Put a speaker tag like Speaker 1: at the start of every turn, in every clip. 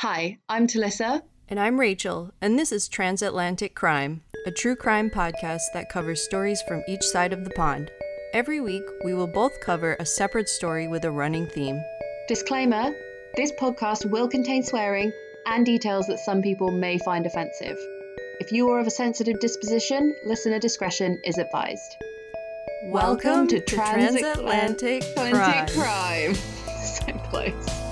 Speaker 1: Hi, I'm Talissa.
Speaker 2: And I'm Rachel, and this is Transatlantic Crime, a true crime podcast that covers stories from each side of the pond. Every week, we will both cover a separate story with a running theme.
Speaker 1: Disclaimer this podcast will contain swearing and details that some people may find offensive. If you are of a sensitive disposition, listener discretion is advised.
Speaker 2: Welcome, to, Transatlantic Crime.
Speaker 1: Crime. so close.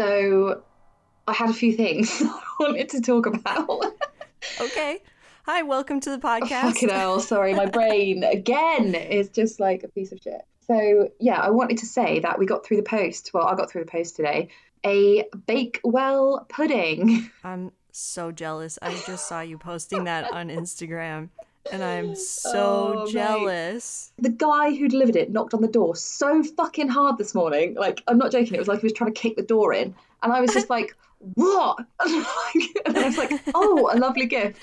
Speaker 1: So, I had a few things I wanted to talk about.
Speaker 2: Okay. Hi, welcome to the oh, podcast.
Speaker 1: Fucking hell, sorry, my brain again is just like a piece of shit. So, yeah, I wanted to say that we got through the post. Well, I got through the post today. A Bakewell pudding.
Speaker 2: I'm so jealous. I just saw you posting that on Instagram, and I'm so
Speaker 1: Oh, mate.
Speaker 2: jealous.
Speaker 1: The guy who delivered it knocked on the door so fucking hard this morning. Like, I'm not joking. It was like he was trying to kick the door in. And I was just like, what? and I was like, oh, a lovely gift.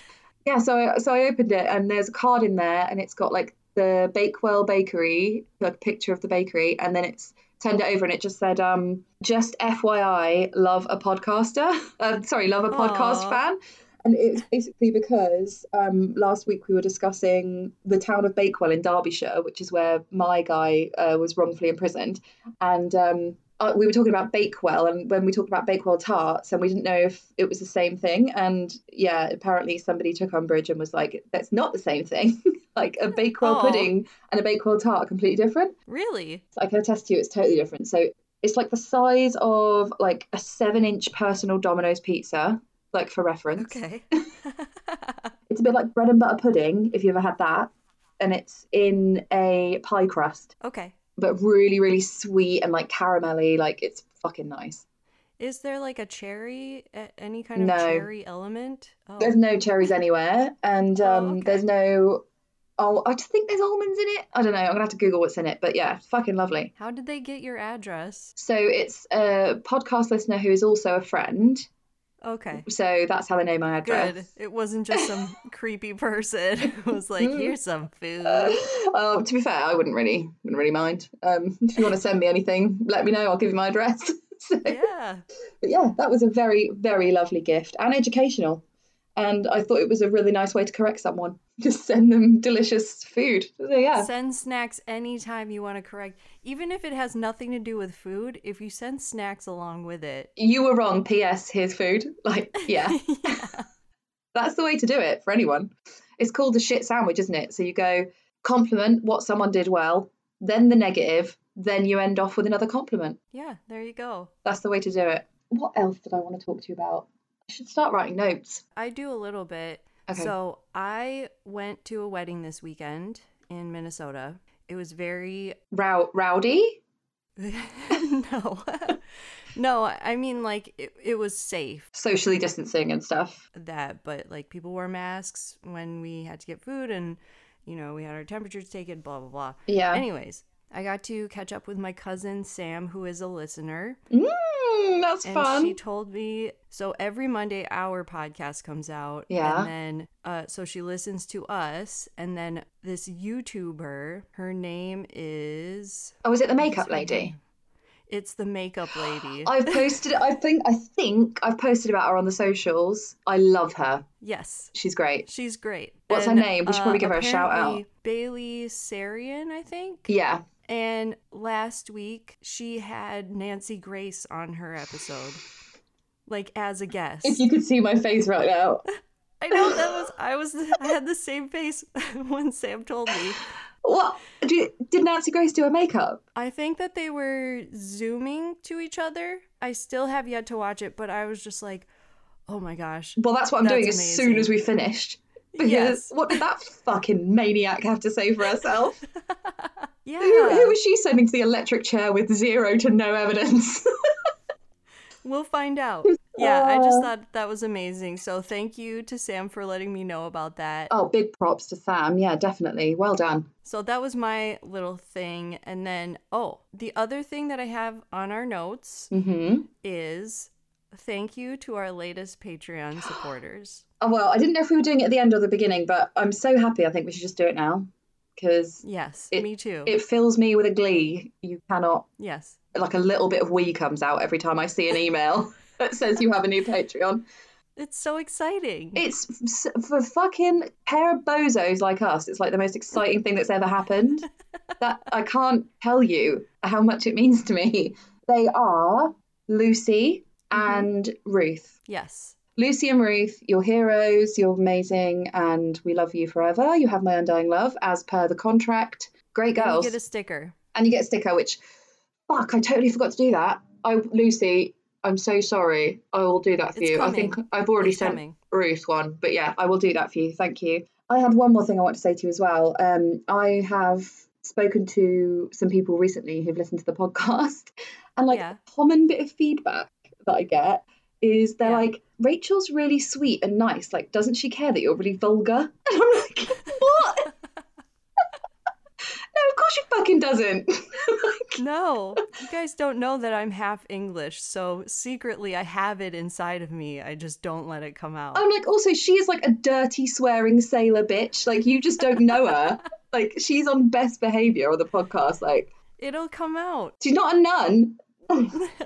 Speaker 1: Yeah, so I, so I opened it and there's a card in there and it's got like the Bakewell Bakery, like a picture of the bakery, and then it's turned it over and it just said, um, just FYI, love a podcaster. Uh, sorry, love a podcast
Speaker 2: Aw.
Speaker 1: fan. And it's basically because um, last week we were discussing the town of Bakewell in Derbyshire, which is where my guy uh, was wrongfully imprisoned. And um, uh, we were talking about Bakewell, and when we talked about Bakewell tarts, and we didn't know if it was the same thing. And yeah, apparently somebody took umbrage and was like, that's not the same thing. like a Bakewell
Speaker 2: Aw.
Speaker 1: pudding and a Bakewell tart are completely different.
Speaker 2: Really?
Speaker 1: So I can attest to you, it's totally different. So it's like the size of like a seven inch personal Domino's pizza, like for reference.
Speaker 2: Okay.
Speaker 1: It's a bit like bread and butter pudding, if you ever had that. And it's in a pie crust,
Speaker 2: okay.
Speaker 1: but really, really sweet and like caramelly. Like it's fucking nice.
Speaker 2: Is there like a cherry, any kind of
Speaker 1: No.
Speaker 2: cherry element? Oh,
Speaker 1: There's no cherries anywhere, and
Speaker 2: Oh,
Speaker 1: um,
Speaker 2: okay.
Speaker 1: there's no. Oh, I just think there's almonds in it. I don't know. I'm gonna have to Google what's in it, but yeah, fucking lovely.
Speaker 2: how did they get your address?
Speaker 1: So it's a podcast listener who is also a friend.
Speaker 2: Okay.
Speaker 1: So that's how they know my address.
Speaker 2: Good. It wasn't just some creepy person who was like, here's some food.
Speaker 1: Uh, to be fair, I wouldn't really, wouldn't really mind. Um, if you want to send me anything, let me know. I'll give you my address. so,
Speaker 2: Yeah.
Speaker 1: but yeah, that was a very, very lovely gift and educational. And I thought it was a really nice way to correct someone. Just send them delicious food. So yeah,
Speaker 2: Send snacks anytime you want to correct. Even if it has nothing to do with food, if you send snacks along with it.
Speaker 1: you were wrong. P.S. Here's food. Like, yeah,
Speaker 2: yeah.
Speaker 1: that's the way to do it for anyone. It's called a shit sandwich, isn't it? So you go compliment what someone did well, then the negative, then you end off with another compliment.
Speaker 2: Yeah, there you go.
Speaker 1: That's the way to do it. What else did I want to talk to you about? I should start writing notes.
Speaker 2: I do a little bit.
Speaker 1: Okay.
Speaker 2: So I went to a wedding this weekend in Minnesota. It was very
Speaker 1: Row- rowdy?
Speaker 2: no. no, I mean like it, it was safe
Speaker 1: Socially distancing and stuff.
Speaker 2: that but like people wore masks when we had to get food and you know, we had our temperatures taken, blah blah blah.
Speaker 1: Yeah.
Speaker 2: Anyways, I got to catch up with my cousin Sam, who is a listener,
Speaker 1: Mm, that's
Speaker 2: and
Speaker 1: fun.
Speaker 2: she told me so every Monday our podcast comes out,
Speaker 1: Yeah.
Speaker 2: and then uh, so she listens to us, and then this YouTuber, her name is
Speaker 1: Oh, is it the makeup lady?
Speaker 2: It's the makeup lady.
Speaker 1: I've posted. I think I think I've posted about her on the socials. I love her.
Speaker 2: yes,
Speaker 1: She's great.
Speaker 2: she's great.
Speaker 1: What's her name? We should probably give her a shout out.
Speaker 2: Bailey Sarian, I think.
Speaker 1: Yeah.
Speaker 2: And last week she had Nancy Grace on her episode, like as a guest.
Speaker 1: If you could see my face right now.
Speaker 2: I know that was I was I had the same face when Sam told me.
Speaker 1: What? Did, did Nancy Grace do her makeup?
Speaker 2: I think that they were zooming to each other. I still have yet to watch it, but I was just like, "Oh my gosh."
Speaker 1: Well, that's what I'm doing
Speaker 2: That's
Speaker 1: as soon as we finished. Because
Speaker 2: Yes.
Speaker 1: what did that fucking maniac have to say for herself?
Speaker 2: Yeah.
Speaker 1: Who, who was she sending to the electric chair with zero to no evidence?
Speaker 2: We'll find out. Yeah, I just thought that was amazing. So thank you to Sam for letting me know about that.
Speaker 1: oh, big props to Sam. Yeah, definitely. Well done.
Speaker 2: So that was my little thing. And then, oh, the other thing that I have on our notes
Speaker 1: Mm-hmm.
Speaker 2: is thank you to our latest Patreon supporters.
Speaker 1: Oh, well, I didn't know if we were doing it at the end or the beginning, but I'm so happy. I think we should just do it now because
Speaker 2: Yes,
Speaker 1: It-
Speaker 2: me too.
Speaker 1: it fills me with a glee. You cannot,
Speaker 2: yes.
Speaker 1: like, a little bit of wee comes out every time I see an email that says you have a new Patreon.
Speaker 2: It's so exciting.
Speaker 1: It's for fucking pair of bozos like us. It's like the most exciting thing that's ever happened. that I can't tell you how much it means to me. They are Lucy mm-hmm. and Ruth.
Speaker 2: yes.
Speaker 1: Lucy and Ruth, you're heroes, you're amazing, and we love you forever. You have my undying love, as per the contract. Great
Speaker 2: And
Speaker 1: girls.
Speaker 2: you get a sticker.
Speaker 1: and you get a sticker, which, fuck, I totally forgot to do that. I, Lucy, I'm so sorry. I will do that for
Speaker 2: It's
Speaker 1: you. I think I've already
Speaker 2: It's
Speaker 1: sent
Speaker 2: coming.
Speaker 1: Ruth one, but yeah, I will do that for you. Thank you. I had one more thing I want to say to you as well. Um, I have spoken to some people recently who've listened to the podcast, and like
Speaker 2: Yeah.
Speaker 1: a common bit of feedback that I get is they're
Speaker 2: Yeah.
Speaker 1: like, Rachel's really sweet and nice. Like, doesn't she care that you're really vulgar? And I'm like, what? no, of course she fucking doesn't. like,
Speaker 2: No, you guys don't know that I'm half English, so secretly I have it inside of me. I just don't let it come out.
Speaker 1: I'm like, also, she is like a dirty, swearing sailor bitch. Like, you just don't know her. like, she's on best behavior on the podcast. Like,
Speaker 2: It'll come out.
Speaker 1: she's not a nun.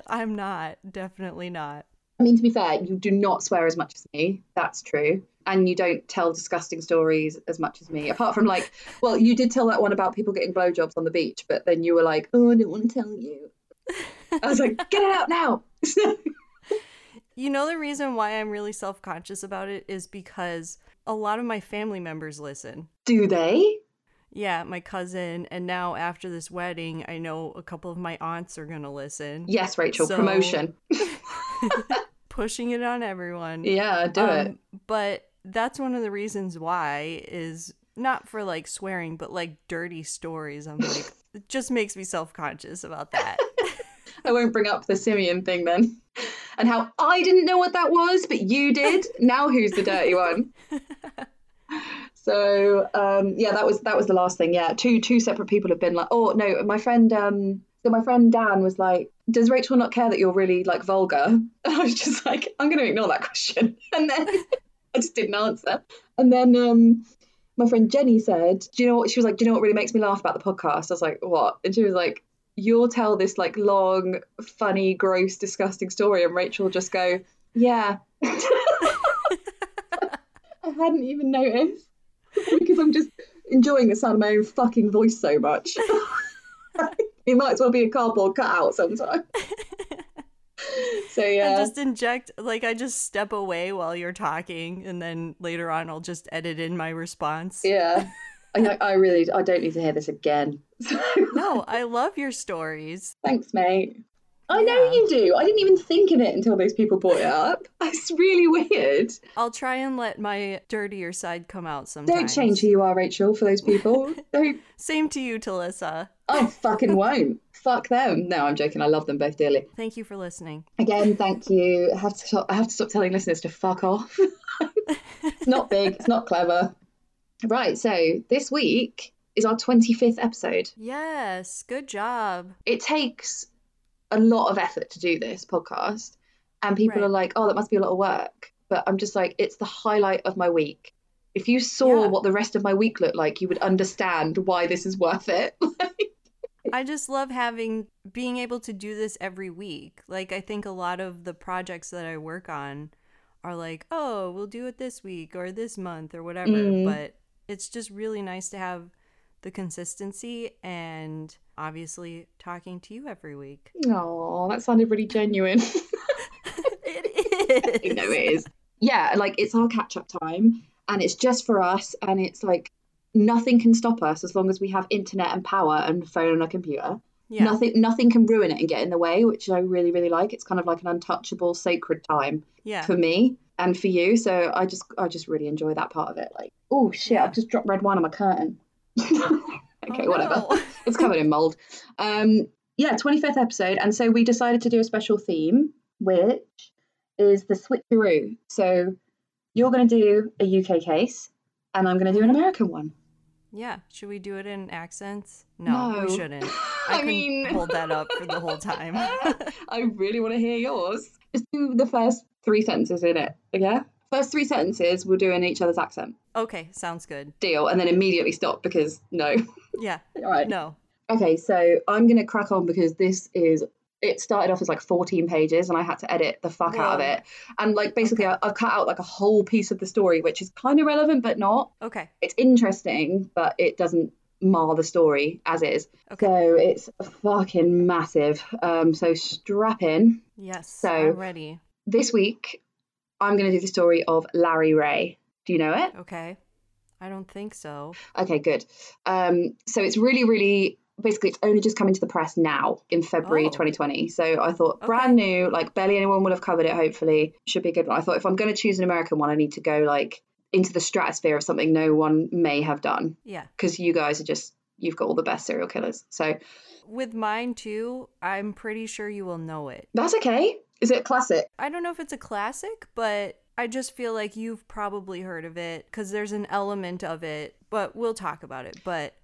Speaker 2: I'm not. Definitely not.
Speaker 1: I mean, to be fair, you do not swear as much as me. That's true. And you don't tell disgusting stories as much as me. Apart from, like, well, you did tell that one about people getting blowjobs on the beach, but then you were like, oh, I don't want to tell you. I was like, get it out now.
Speaker 2: You know, the reason why I'm really self conscious about it is because a lot of my family members listen.
Speaker 1: do they?
Speaker 2: Yeah, my cousin, and now after this wedding, I know a couple of my aunts are going to listen.
Speaker 1: Yes, Rachel,
Speaker 2: So-
Speaker 1: promotion.
Speaker 2: Pushing it on everyone.
Speaker 1: Yeah, do it.
Speaker 2: Um, But that's one of the reasons why is not for like swearing, but like dirty stories. I'm like, it just makes me self conscious about that.
Speaker 1: I won't bring up the Simeon thing then. And how I didn't know what that was, but you did. now who's the dirty one? So um, yeah, that was that was the last thing. Yeah, two two separate people have been like, oh no, my friend. Um, so my friend Dan was like, does Rachel not care that you're really like vulgar? And I was just like, I'm going to ignore that question, and then I just didn't answer. And then um, my friend Jenny said, do you know what? She was like, do you know what really makes me laugh about the podcast? I was like, what? And she was like, you'll tell this like long, funny, gross, disgusting story, and Rachel will just go, yeah. I hadn't even noticed because I'm just enjoying the sound of my own fucking voice so much. It might as well be a cardboard cutout sometime. so
Speaker 2: I
Speaker 1: yeah,
Speaker 2: just inject, like, I just step away while you're talking, and then later on, I'll just edit in my response.
Speaker 1: yeah. I, I really, I don't need to hear this again.
Speaker 2: No, I love your stories.
Speaker 1: Thanks, mate. I know
Speaker 2: Yeah.
Speaker 1: you do. I didn't even think of it until those people brought it up. It's really weird.
Speaker 2: I'll try and let my dirtier side come out sometimes.
Speaker 1: Don't change who you are, Rachel, for those people. don't.
Speaker 2: Same to you, Talissa.
Speaker 1: I fucking won't. Fuck them. No, I'm joking. I love them both dearly.
Speaker 2: Thank you for listening.
Speaker 1: Again, thank you. I have to stop, I have to stop telling listeners to fuck off. it's not big. It's not clever. Right. So this week is our 25th episode.
Speaker 2: Yes, good job.
Speaker 1: It takes a lot of effort to do this podcast, and people
Speaker 2: Right.
Speaker 1: are like, "Oh, that must be a lot of work." But I'm just like, it's the highlight of my week. If you saw
Speaker 2: Yeah.
Speaker 1: what the rest of my week looked like, you would understand why this is worth it.
Speaker 2: I just love having being able to do this every week. Like I think a lot of the projects that I work on are like, "Oh, we'll do it this week or this month or whatever."
Speaker 1: Mm.
Speaker 2: But it's just really nice to have the consistency and obviously talking to you every week.
Speaker 1: Oh, that sounded really genuine. I know it is. Yeah, like it's our catch up time and it's just for us and it's like nothing can stop us as long as we have internet and power and phone and a computer.
Speaker 2: Yeah.
Speaker 1: Nothing nothing can ruin it and get in the way, which I really, really like. It's kind of like an untouchable sacred time
Speaker 2: Yeah.
Speaker 1: for me and for you. So I just I just really enjoy that part of it. Like, oh shit, I've just dropped red wine on my curtain. okay,
Speaker 2: Oh,
Speaker 1: whatever
Speaker 2: no.
Speaker 1: it's covered in mold. Um, yeah, 25th episode. And so we decided to do a special theme, which is the switcheroo. So you're going to do a UK case, and I'm going to do an American one.
Speaker 2: Yeah. Should we do it in accents? No,
Speaker 1: No.
Speaker 2: we shouldn't. I,
Speaker 1: I
Speaker 2: can
Speaker 1: mean-
Speaker 2: hold that up for the whole time.
Speaker 1: I really want to hear yours. Let's do the first three sentences in it. Yeah. First three sentences we'll do in each other's accent.
Speaker 2: Okay, sounds good.
Speaker 1: Deal. And then immediately stop because no.
Speaker 2: Yeah.
Speaker 1: All right.
Speaker 2: No.
Speaker 1: Okay, so I'm gonna crack on because this is it started off as like 14 pages and I had to edit the fuck out of it. And like basically I, I've cut out like a whole piece of the story, which is kind of relevant but not.
Speaker 2: Okay.
Speaker 1: It's interesting, but it doesn't mar the story as is.
Speaker 2: Okay.
Speaker 1: So it's fucking massive. Um, so strap in.
Speaker 2: Yes.
Speaker 1: So-
Speaker 2: I'm ready.
Speaker 1: This week I'm gonna do the story of Larry Ray. Do you know it?
Speaker 2: Okay. I don't think so.
Speaker 1: Okay, good. Um, so it's really, really basically it's only just coming to the press now in February
Speaker 2: Oh.
Speaker 1: 2020. So I thought
Speaker 2: Okay.
Speaker 1: brand new, like barely anyone will have covered it. Hopefully, should be a good one. I thought if I'm going to choose an American one, I need to go like into the stratosphere of something no one may have done
Speaker 2: Yeah.
Speaker 1: because you guys are just you've got all the best serial killers. So
Speaker 2: With mine too, I'm pretty sure you will know it.
Speaker 1: that's okay. Is it classic?
Speaker 2: I don't know if it's a classic, but I just feel like you've probably heard of it because there's an element of it, but we'll talk about it. But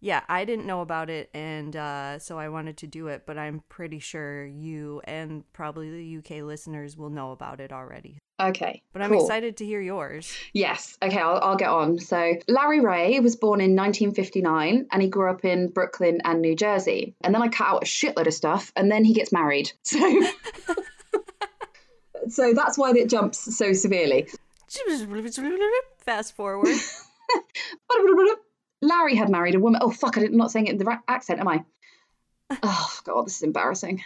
Speaker 2: yeah, I didn't know about it, and uh, so I wanted to do it, but I'm pretty sure you and probably the UK listeners will know about it already.
Speaker 1: Okay.
Speaker 2: But I'm
Speaker 1: cool.
Speaker 2: excited to hear yours.
Speaker 1: Yes. Okay, I'll, I'll get on. So, Larry Ray was born in 1959 and he grew up in Brooklyn and New Jersey. And then I cut out a shitload of stuff and then he gets married. So, so that's why it jumps so severely.
Speaker 2: Fast forward.
Speaker 1: Larry had married a woman. Oh, fuck, I'm not saying it in the right accent, am I? Oh, God, this is embarrassing.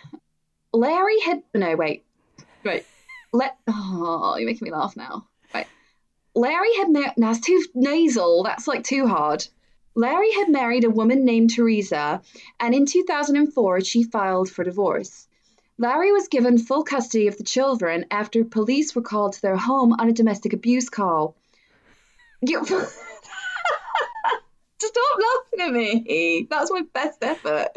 Speaker 1: Larry had. No, wait. Wait. Let. Oh, you're making me laugh now. Right. Larry had. Now, it's too nasal. That's like too hard. Larry had married a woman named Teresa, and in 2004, she filed for divorce. Larry was given full custody of the children after police were called to their home on a domestic abuse call. You. Stop laughing at me. That's my best effort.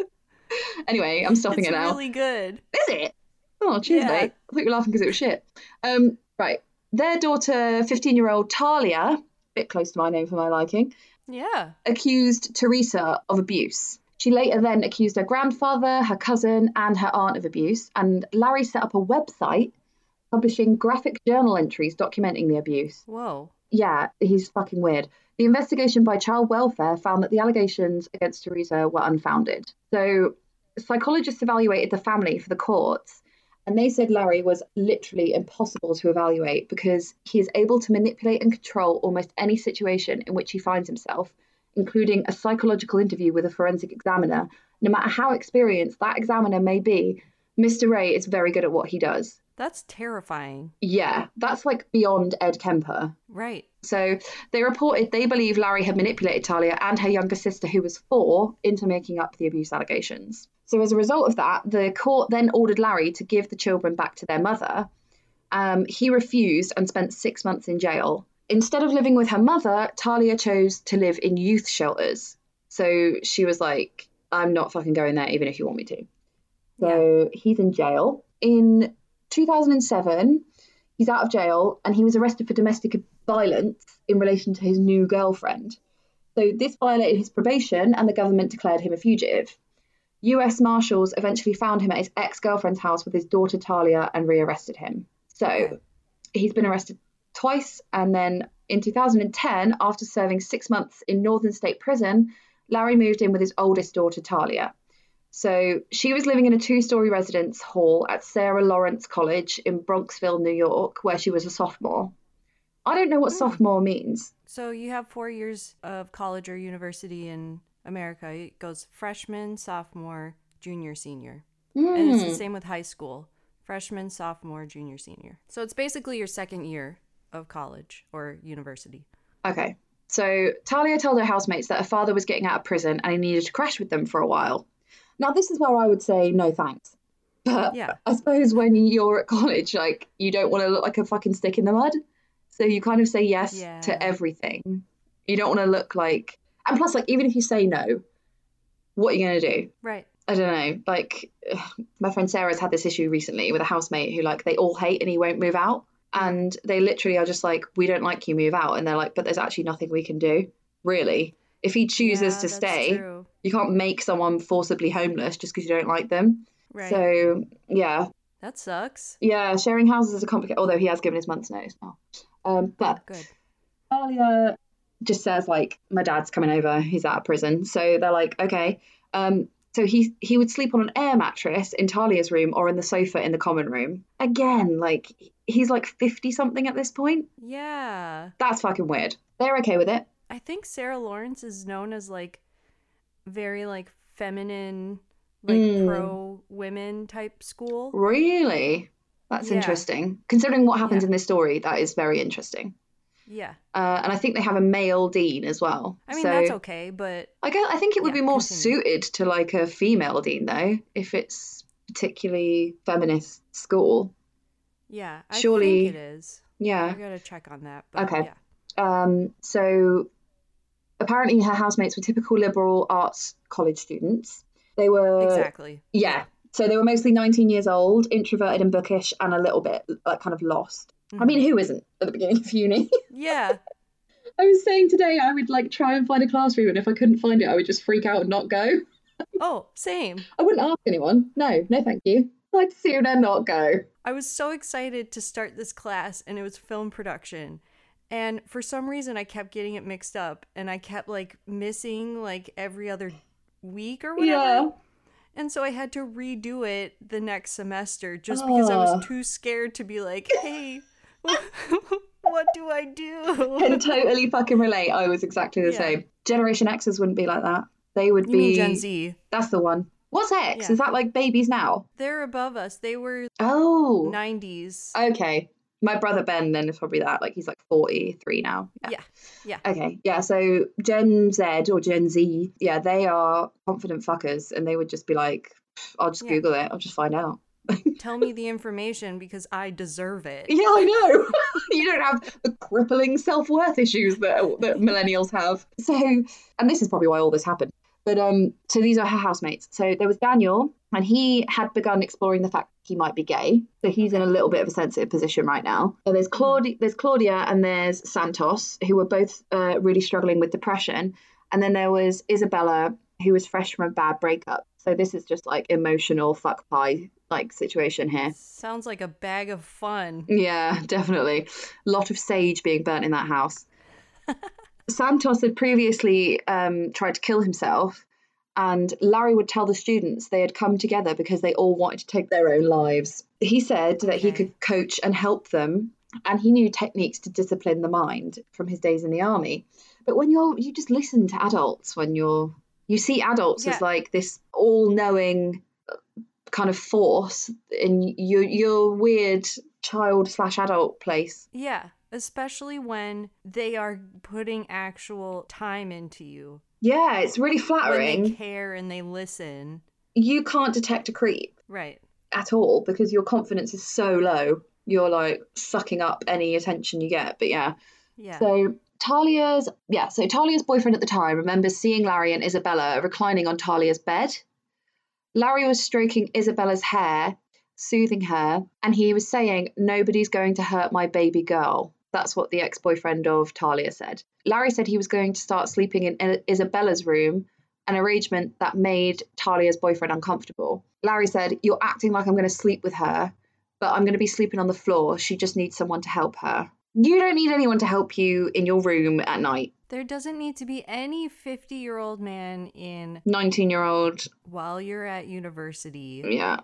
Speaker 1: Anyway, I'm stopping
Speaker 2: it's
Speaker 1: it now.
Speaker 2: really good.
Speaker 1: Is it? Oh, cheers,
Speaker 2: Yeah.
Speaker 1: mate. I thought you were laughing because it was shit. Um, right. Their daughter, 15 year old Talia, bit close to my name for my liking,
Speaker 2: Yeah.
Speaker 1: accused Teresa of abuse. She later then accused her grandfather, her cousin, and her aunt of abuse, and Larry set up a website publishing graphic journal entries documenting the abuse.
Speaker 2: Whoa.
Speaker 1: Yeah, he's fucking weird. The investigation by Child Welfare found that the allegations against Teresa were unfounded. So, psychologists evaluated the family for the courts, and they said Larry was literally impossible to evaluate because he is able to manipulate and control almost any situation in which he finds himself, including a psychological interview with a forensic examiner. No matter how experienced that examiner may be, Mr. Ray is very good at what he does.
Speaker 2: That's terrifying.
Speaker 1: Yeah, that's like beyond Ed Kemper.
Speaker 2: Right.
Speaker 1: So they reported they believe Larry had manipulated Talia and her younger sister, who was four, into making up the abuse allegations. So as a result of that, the court then ordered Larry to give the children back to their mother. Um, he refused and spent six months in jail. Instead of living with her mother, Talia chose to live in youth shelters. So she was like, I'm not fucking going there, even if you want me to. So he's in jail. In 2007, he's out of jail and he was arrested for domestic violence in relation to his new girlfriend. So this violated his probation and the government declared him a fugitive. US Marshals eventually found him at his ex girlfriend's house with his daughter Talia and rearrested him. So he's been arrested twice and then in 2010, after serving six months in Northern State Prison, Larry moved in with his oldest daughter Talia. So she was living in a two story residence hall at Sarah Lawrence College in Bronxville, New York, where she was a sophomore. I don't know what
Speaker 2: Hmm.
Speaker 1: sophomore means.
Speaker 2: So you have four years of college or university in America. It goes freshman, sophomore, junior, senior. And it's the
Speaker 1: Hmm.
Speaker 2: same with high school freshman, sophomore, junior, senior. So it's basically your second year of college or university.
Speaker 1: Okay. So Talia told her housemates that her father was getting out of prison and he needed to crash with them for a while. Now, this is where I would say no thanks. But
Speaker 2: Yeah.
Speaker 1: I suppose when you're at college, like, you don't want to look like a fucking stick in the mud. So you kind of say yes
Speaker 2: Yeah.
Speaker 1: to everything. You don't want to look like. And plus, like, even if you say no, what are you going to do?
Speaker 2: Right.
Speaker 1: I don't know. Like, ugh, my friend Sarah's had this issue recently with a housemate who, like, they all hate and he won't move out. And they literally are just like, we don't like you, move out. And they're like, but there's actually nothing we can do, really. If he chooses
Speaker 2: Yeah,
Speaker 1: to stay,
Speaker 2: true.
Speaker 1: you can't make someone forcibly homeless just because you don't like them.
Speaker 2: Right.
Speaker 1: So, yeah.
Speaker 2: That sucks.
Speaker 1: Yeah, sharing houses is a complicated. Although he has given his month's notice now. Um, but
Speaker 2: Good.
Speaker 1: Talia just says like, my dad's coming over. He's out of prison, so they're like, okay. Um, so he he would sleep on an air mattress in Talia's room or in the sofa in the common room. Again, like he's like fifty something at this point.
Speaker 2: Yeah.
Speaker 1: That's fucking weird. They're okay with it.
Speaker 2: I think Sarah Lawrence is known as like very like feminine, like
Speaker 1: Mm.
Speaker 2: pro women type school.
Speaker 1: Really? That's
Speaker 2: Yeah.
Speaker 1: interesting. Considering what happens
Speaker 2: Yeah.
Speaker 1: in this story, that is very interesting.
Speaker 2: Yeah.
Speaker 1: Uh, and I think they have a male dean as well.
Speaker 2: I mean
Speaker 1: so
Speaker 2: that's okay, but
Speaker 1: I guess I think it would
Speaker 2: Yeah,
Speaker 1: be more
Speaker 2: continue.
Speaker 1: suited to like a female dean though, if it's particularly feminist school.
Speaker 2: yeah, I
Speaker 1: Surely-
Speaker 2: think it is.
Speaker 1: Yeah.
Speaker 2: I gotta check on that. But
Speaker 1: Okay.
Speaker 2: yeah.
Speaker 1: Um, so apparently her housemates were typical liberal arts college students. They were
Speaker 2: Exactly.
Speaker 1: yeah. So they were mostly 19 years old, introverted and bookish, and a little bit like kind of lost. I
Speaker 2: Mhm.
Speaker 1: mean, who isn't at the beginning of uni?
Speaker 2: Yeah.
Speaker 1: I was saying today I would like try and find a classroom, and if I couldn't find it, I would just freak out and not go.
Speaker 2: Oh, same.
Speaker 1: I wouldn't ask anyone. No, no, thank you. I'd sooner not go.
Speaker 2: I was so excited to start this class and it was film production. And for some reason I kept getting it mixed up and I kept like missing like every other week or whatever.
Speaker 1: Yeah.
Speaker 2: And so I had to redo it the next semester just because I was too scared to be like, "Hey, what do I do?"
Speaker 1: Can totally fucking relate. I was exactly the
Speaker 2: Yeah.
Speaker 1: same. Generation X's wouldn't be like that. They would
Speaker 2: You
Speaker 1: be.
Speaker 2: mean Gen Z?
Speaker 1: That's the one. What's X?
Speaker 2: Yeah.
Speaker 1: Is that like babies now?
Speaker 2: They're above us. They were
Speaker 1: Oh.
Speaker 2: 90s.
Speaker 1: Okay. My brother Ben then is probably that. Like he's like 43 now.
Speaker 2: Yeah. Yeah.
Speaker 1: Okay. Yeah. So Gen Z or Gen Z, yeah, they are confident fuckers and they would just be like, I'll just
Speaker 2: Yeah.
Speaker 1: Google it. I'll just find out.
Speaker 2: Tell me the information because I deserve it.
Speaker 1: Yeah, I know. you don't have the crippling self worth issues that, that millennials have. So, and this is probably why all this happened. But um, so these are her housemates. So there was Daniel, and he had begun exploring the fact he might be gay. So he's in a little bit of a sensitive position right now. So there's Claudia, there's Claudia, and there's Santos, who were both uh, really struggling with depression. And then there was Isabella, who was fresh from a bad breakup. So this is just like emotional fuck pie like situation here.
Speaker 2: Sounds like a bag of fun.
Speaker 1: Yeah, definitely. A lot of sage being burnt in that house. Santos had previously um, tried to kill himself, and Larry would tell the students they had come together because they all wanted to take their own lives. He said that he could coach and help them, and he knew techniques to discipline the mind from his days in the army. But when you're, you just listen to adults when you're, you see adults
Speaker 2: Yeah.
Speaker 1: as like this all-knowing uh, kind of force in your your weird child slash adult place.
Speaker 2: Yeah, especially when they are putting actual time into you.
Speaker 1: Yeah, it's really
Speaker 2: When they care and they listen.
Speaker 1: You can't detect a creep
Speaker 2: Right.
Speaker 1: at all because your confidence is so low. You're like sucking up any attention you get. But yeah.
Speaker 2: Yeah.
Speaker 1: So Talia's yeah, so Talia's boyfriend at the time remembers seeing Larry and Isabella reclining on Talia's bed. Larry was stroking Isabella's hair, soothing her, and he was saying, Nobody's going to hurt my baby girl. That's what the ex boyfriend of Talia said. Larry said he was going to start sleeping in Isabella's room, an arrangement that made Talia's boyfriend uncomfortable. Larry said, You're acting like I'm going to sleep with her, but I'm going to be sleeping on the floor. She just needs someone to help her. You don't need anyone to help you in your room at night.
Speaker 2: there doesn't need to be any 50 year old man in
Speaker 1: 19 year old,
Speaker 2: while you're at university
Speaker 1: yeah,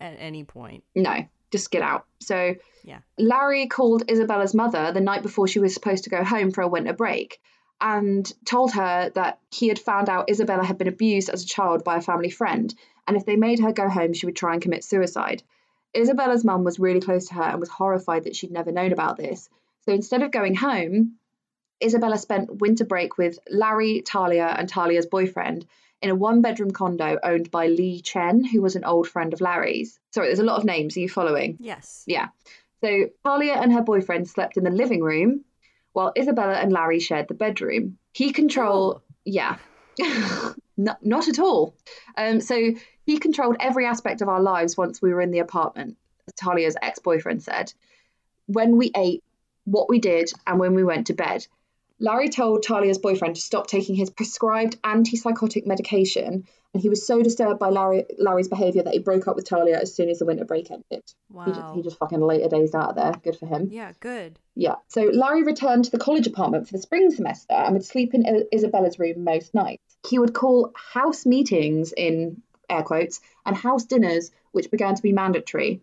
Speaker 2: at any point.
Speaker 1: no, just get out. So,
Speaker 2: Yeah.
Speaker 1: Larry called Isabella's mother the night before she was supposed to go home for a winter break and told her that he had found out Isabella had been abused as a child by a family friend, and if they made her go home, she would try and commit suicide. Isabella's mum was really close to her and was horrified that she'd never known about this. So instead of going home, Isabella spent winter break with Larry, Talia, and Talia's boyfriend in a one bedroom condo owned by Lee Chen, who was an old friend of Larry's. Sorry, there's a lot of names. Are you following?
Speaker 2: Yes.
Speaker 1: Yeah. So Talia and her boyfriend slept in the living room while Isabella and Larry shared the bedroom. He controlled,
Speaker 2: Oh.
Speaker 1: yeah, not, not at all. Um, so he controlled every aspect of our lives once we were in the apartment, Talia's ex boyfriend said. When we ate, what we did, and when we went to bed. Larry told Talia's boyfriend to stop taking his prescribed antipsychotic medication, and he was so disturbed by Larry, Larry's behaviour that he broke up with Talia as soon as the winter break ended.
Speaker 2: Wow.
Speaker 1: He, just, he just fucking later days out of there. Good for him.
Speaker 2: yeah, good.
Speaker 1: Yeah. So Larry returned to the college apartment for the spring semester and would sleep in I- Isabella's room most nights. He would call house meetings in air quotes and house dinners, which began to be mandatory.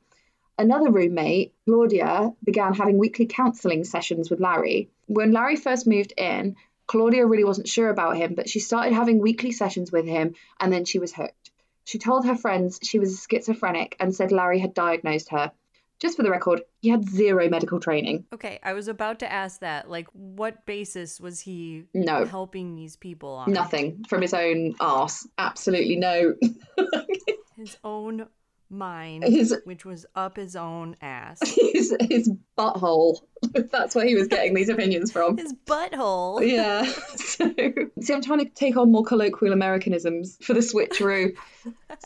Speaker 1: Another roommate, Claudia, began having weekly counselling sessions with Larry. When Larry first moved in, Claudia really wasn't sure about him, but she started having weekly sessions with him and then she was hooked. She told her friends she was schizophrenic and said Larry had diagnosed her. Just for the record, he had zero medical training.
Speaker 2: Okay, I was about to ask that. Like, what basis was he
Speaker 1: No.
Speaker 2: helping these people on?
Speaker 1: Nothing from his own arse. Absolutely no.
Speaker 2: His own mind,
Speaker 1: His-
Speaker 2: which was up his own ass.
Speaker 1: his, his butthole. That's where he was getting these opinions from.
Speaker 2: His butthole.
Speaker 1: Yeah. So, see, I'm trying to take on more colloquial Americanisms for the switcheroo.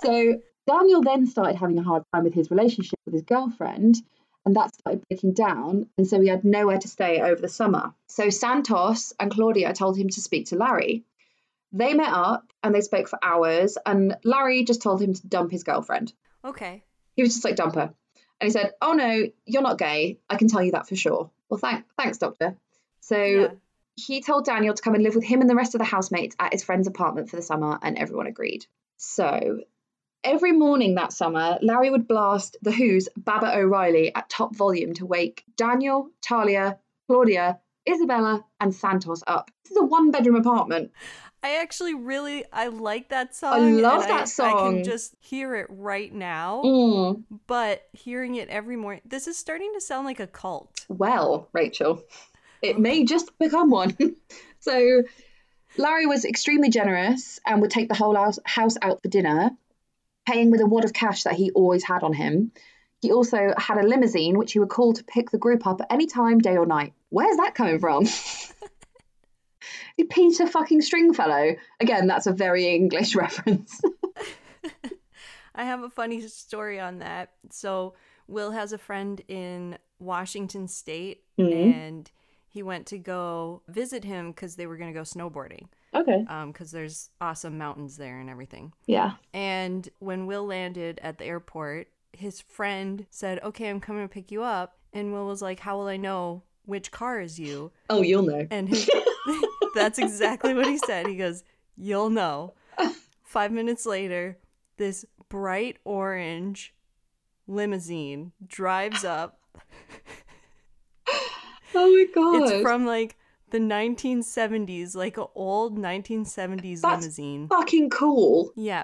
Speaker 1: So Daniel then started having a hard time with his relationship with his girlfriend, and that started breaking down. And so he had nowhere to stay over the summer. So Santos and Claudia told him to speak to Larry. They met up and they spoke for hours, and Larry just told him to dump his girlfriend.
Speaker 2: Okay.
Speaker 1: He was just like, dump her. And he said, Oh no, you're not gay. I can tell you that for sure. Well, thank, thanks, doctor. So
Speaker 2: Yeah.
Speaker 1: he told Daniel to come and live with him and the rest of the housemates at his friend's apartment for the summer, and everyone agreed. So every morning that summer, Larry would blast The Who's Baba O'Riley at top volume to wake Daniel, Talia, Claudia, Isabella, and Santos up. This is a one bedroom apartment.
Speaker 2: I actually really I like that song.
Speaker 1: I
Speaker 2: love
Speaker 1: that
Speaker 2: I, I can just hear it right now.
Speaker 1: Mm.
Speaker 2: But hearing it every morning, this is starting to sound like a cult.
Speaker 1: Well, Rachel, it may just become one. so, Larry was extremely generous and would take the whole house, house out for dinner, paying with a wad of cash that he always had on him. He also had a limousine which he would call to pick the group up at any time, day or night. Where's that coming from? Peter fucking Stringfellow. Again, that's a very English reference.
Speaker 2: I have a funny story on that. So, Will has a friend in Washington State,
Speaker 1: Mhm.
Speaker 2: and he went to go visit him because they were going to go snowboarding
Speaker 1: okay.
Speaker 2: because there's awesome mountains there and everything.
Speaker 1: Yeah.
Speaker 2: And when Will landed at the airport, his friend said, Okay, I'm coming to pick you up. And Will was like, How will I know which car is you?
Speaker 1: Oh, you'll know.
Speaker 2: And his, that's exactly what he said. He goes, You'll know. Five minutes later, this bright orange limousine drives up.
Speaker 1: Oh my god.
Speaker 2: It's from like the 1970s, like an old 1970s
Speaker 1: That's
Speaker 2: limousine.
Speaker 1: fucking cool.
Speaker 2: Yeah.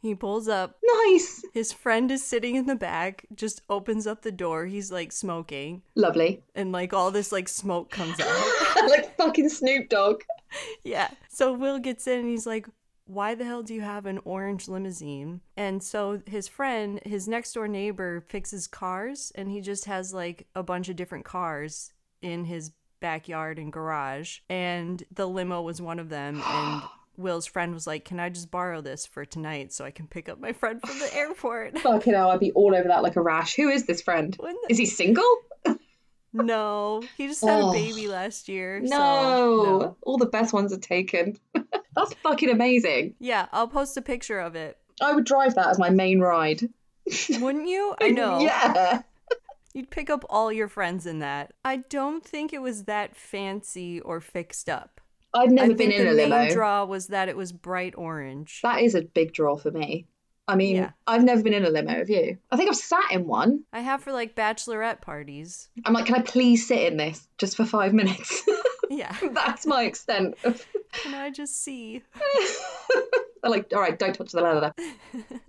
Speaker 2: He pulls up.
Speaker 1: Nice.
Speaker 2: His friend is sitting in the back, just opens up the door. He's like smoking,
Speaker 1: Lovely.
Speaker 2: and like all this like smoke comes out.
Speaker 1: like fucking Snoop Dogg.
Speaker 2: Yeah. So Will gets in and he's like, Why the hell do you have an orange limousine? And so his friend, his next door neighbor, fixes cars and he just has like a bunch of different cars in his backyard and garage. And the limo was one of them. And Will's friend was like, Can I just borrow this for tonight so I can pick up my friend from the airport?
Speaker 1: Fucking hell, I'd be all over that like a rash. Who is this friend? Is he single?
Speaker 2: No, he just had
Speaker 1: Oh.
Speaker 2: a baby last year.
Speaker 1: No.
Speaker 2: so no.
Speaker 1: All the best ones are taken. That's fucking amazing.
Speaker 2: Yeah, I'll post a picture of it.
Speaker 1: I would drive that as my main ride.
Speaker 2: Wouldn't you? I know.
Speaker 1: Yeah.
Speaker 2: You'd pick up all your friends in that. I don't think it was that fancy or fixed up.
Speaker 1: I've never
Speaker 2: I
Speaker 1: been in
Speaker 2: the
Speaker 1: a
Speaker 2: main
Speaker 1: limo.
Speaker 2: draw was that it was bright orange.
Speaker 1: That is a big draw for me. I mean,
Speaker 2: Yeah.
Speaker 1: I've never been in a limo, have you? I think I've sat in one.
Speaker 2: I have for like bachelorette parties.
Speaker 1: I'm like, can I please sit in this just for five minutes?
Speaker 2: Yeah.
Speaker 1: That's my extent of
Speaker 2: Can I just see?
Speaker 1: They're like, all right, don't touch the leather.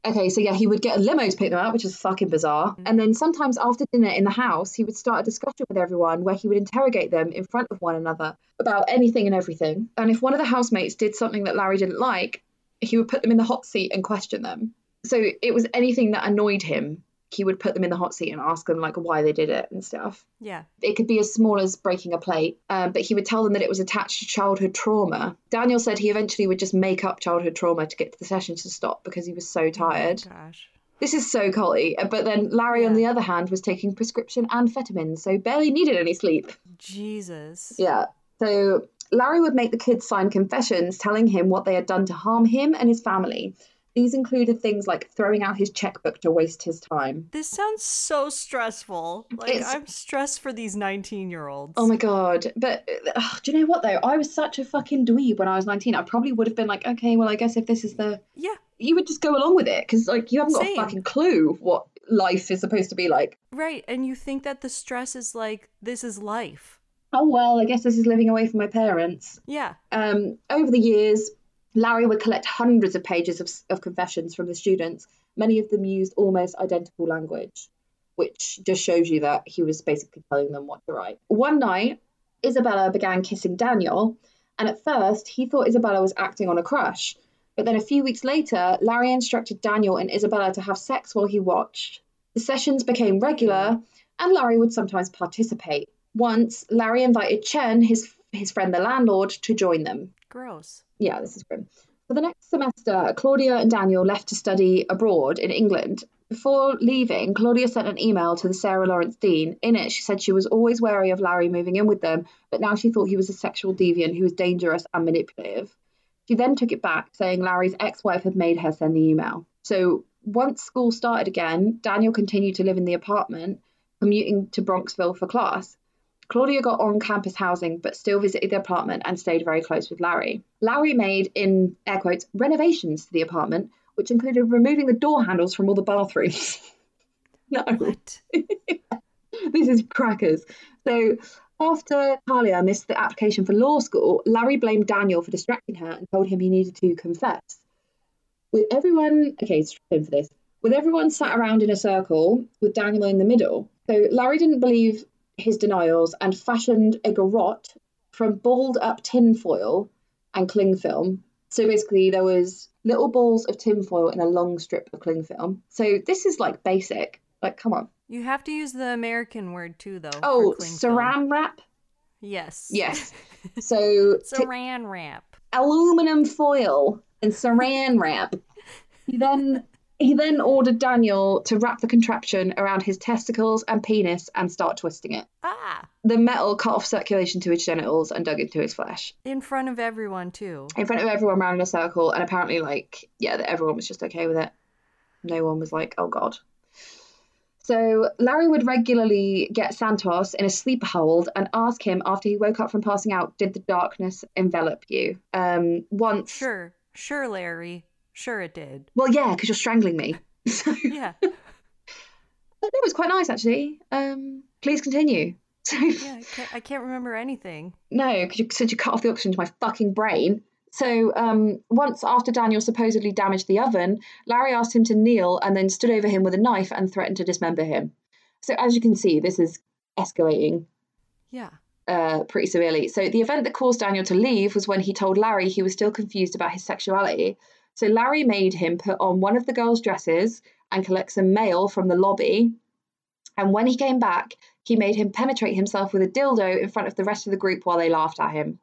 Speaker 1: okay, so yeah, he would get a limo to pick them up, which is fucking bizarre. Mm. And then sometimes after dinner in the house, he would start a discussion with everyone where he would interrogate them in front of one another about anything and everything. And if one of the housemates did something that Larry didn't like, he would put them in the hot seat and question them. So it was anything that annoyed him, he would put them in the hot seat and ask them like why they did it and stuff.
Speaker 2: Yeah.
Speaker 1: It could be as small as breaking a plate, um, but he would tell them that it was attached to childhood trauma. Daniel said he eventually would just make up childhood trauma to get the sessions to stop because he was so tired.
Speaker 2: Oh gosh.
Speaker 1: This is so culty. But then Larry, on the other hand, was taking prescription amphetamines, so barely needed any sleep.
Speaker 2: Jesus.
Speaker 1: Yeah. So Larry would make the kids sign confessions telling him what they had done to harm him and his family. These included things like throwing out his checkbook to waste his time.
Speaker 2: This sounds so stressful. Like
Speaker 1: It's-
Speaker 2: I'm stressed for these 19-year-olds.
Speaker 1: Oh my god! But ugh, do you know what though? I was such a fucking dweeb when I was nineteen. I probably would have been like, okay, well, I guess if this is the,
Speaker 2: Yeah,
Speaker 1: you would just go along with it because like you haven't got
Speaker 2: Same.
Speaker 1: a fucking clue what life is supposed to be like.
Speaker 2: right. And you think that the stress is like this is life.
Speaker 1: Oh well, I guess this is living away from my parents.
Speaker 2: Yeah.
Speaker 1: Um, over the years, Larry would collect hundreds of pages of, of confessions from the students. Many of them used almost identical language, which just shows you that he was basically telling them what to write. One night, Isabella began kissing Daniel, and at first he thought Isabella was acting on a crush. But then a few weeks later, Larry instructed Daniel and Isabella to have sex while he watched. The sessions became regular, and Larry would sometimes participate. Once, Larry invited Chen, his his friend the landlord, to join them.
Speaker 2: Gross.
Speaker 1: Yeah, this is grim. For the next semester, Claudia and Daniel left to study abroad in England. Before leaving, Claudia sent an email to the Sarah Lawrence Dean. In it, she said she was always wary of Larry moving in with them, but now she thought he was a sexual deviant who was dangerous and manipulative. She then took it back, saying Larry's ex wife had made her send the email. So once school started again, Daniel continued to live in the apartment, commuting to Bronxville for class. Claudia got on campus housing but still visited the apartment and stayed very close with Larry. Larry made, in air quotes, renovations to the apartment, which included removing the door handles from all the bathrooms. no, this is crackers. So after Talia missed the application for law school, Larry blamed Daniel for distracting her and told him he needed to confess. With everyone, okay, strap in for this. With everyone sat around in a circle with Daniel in the middle. So Larry didn't believe his denials and fashioned a garrote from balled up tinfoil and cling film. So basically, there was little balls of tinfoil in a long strip of cling film. So this is like basic. Like, come on.
Speaker 2: You have to use the American word too, though.
Speaker 1: Oh,
Speaker 2: cling film.
Speaker 1: saran wrap.
Speaker 2: Yes.
Speaker 1: Yes. So t-
Speaker 2: Saran wrap.
Speaker 1: aluminum foil and saran wrap. He then he then ordered Daniel to wrap the contraption around his testicles and penis and start twisting it.
Speaker 2: Ah,
Speaker 1: The metal cut off circulation to his genitals and dug into his flesh.
Speaker 2: in front of everyone too.
Speaker 1: In front of everyone round in a circle, and apparently like, yeah, that everyone was just okay with it. No one was like, oh god. So Larry would regularly get Santos in a sleep hold and ask him after he woke up from passing out, did the darkness envelop you? Um, once
Speaker 2: Sure, sure, Larry. Sure, it did.
Speaker 1: Well, yeah, because you're strangling me. So
Speaker 2: Yeah,
Speaker 1: it was quite nice, actually. Um, please continue. So
Speaker 2: yeah. I can't, I can't remember anything.
Speaker 1: no, because you since you cut off the oxygen to my fucking brain. So um, once after Daniel supposedly damaged the oven, Larry asked him to kneel and then stood over him with a knife and threatened to dismember him. So as you can see, this is escalating
Speaker 2: Yeah.
Speaker 1: uh, pretty severely. So the event that caused Daniel to leave was when he told Larry he was still confused about his sexuality. So Larry made him put on one of the girls' dresses and collect some mail from the lobby. And when he came back, he made him penetrate himself with a dildo in front of the rest of the group while they laughed at him.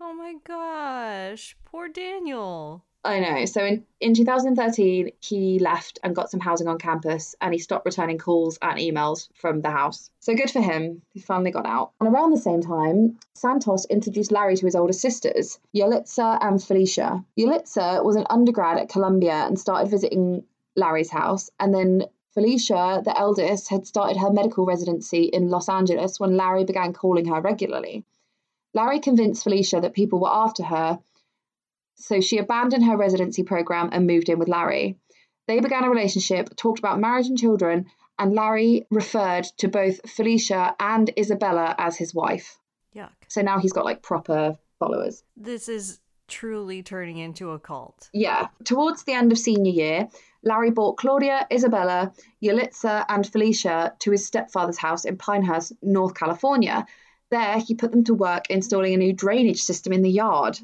Speaker 2: Oh my gosh, poor Daniel.
Speaker 1: I know. So in, in 2013, he left and got some housing on campus and he stopped returning calls and emails from the house. So good for him. He finally got out. And around the same time, Santos introduced Larry to his older sisters, Yulitza and Felicia. Yulitza was an undergrad at Columbia and started visiting Larry's house. And then Felicia, the eldest, had started her medical residency in Los Angeles when Larry began calling her regularly. Larry convinced Felicia that people were after her so she abandoned her residency program and moved in with Larry. They began a relationship, talked about marriage and children, and Larry referred to both Felicia and Isabella as his wife.
Speaker 2: Yuck.
Speaker 1: So now he's got like proper followers.
Speaker 2: This is truly turning into a cult.
Speaker 1: Yeah. Towards the end of senior year, Larry brought Claudia, Isabella, Yulitza, and Felicia to his stepfather's house in Pinehurst, North California. There, he put them to work installing a new drainage system in the yard.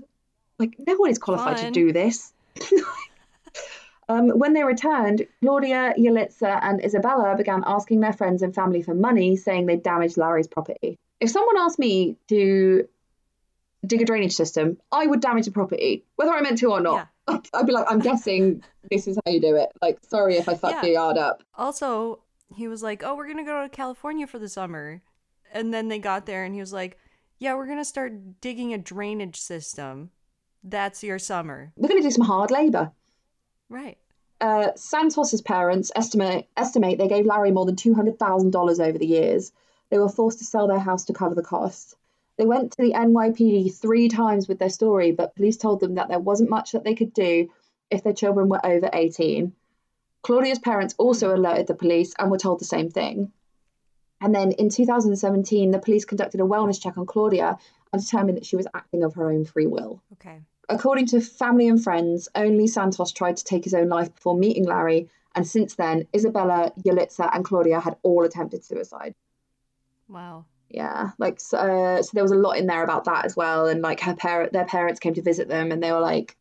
Speaker 1: Like, no one is qualified
Speaker 2: Fun.
Speaker 1: to do this. um, when they returned, Claudia, Yulitza, and Isabella began asking their friends and family for money, saying they'd damaged Larry's property. If someone asked me to dig a drainage system, I would damage the property, whether I meant to or not. I'd be like, I'm guessing this is how you do it. Like, sorry if I fucked
Speaker 2: Yeah.
Speaker 1: the yard up.
Speaker 2: Also, he was like, "Oh, we're gonna go to California for the summer," and then they got there, and he was like, yeah, we're going to start digging a drainage system. That's your summer.
Speaker 1: We're going to do some hard labour.
Speaker 2: Right.
Speaker 1: Uh, Santos's parents estimate estimate they gave Larry more than two hundred thousand dollars over the years. They were forced to sell their house to cover the costs. They went to the NYPD three times with their story, but police told them that there wasn't much that they could do if their children were over 18. Claudia's parents also alerted the police and were told the same thing. And then in 2017, the police conducted a wellness check on Claudia and determined that she was acting of her own free will.
Speaker 2: Okay.
Speaker 1: According to family and friends, only Santos tried to take his own life before meeting Larry, and since then, Isabella, Yalitza, and Claudia had all attempted suicide.
Speaker 2: Wow.
Speaker 1: Yeah, like so, uh, so there was a lot in there about that as well, and like her parent, their parents came to visit them, and they were like,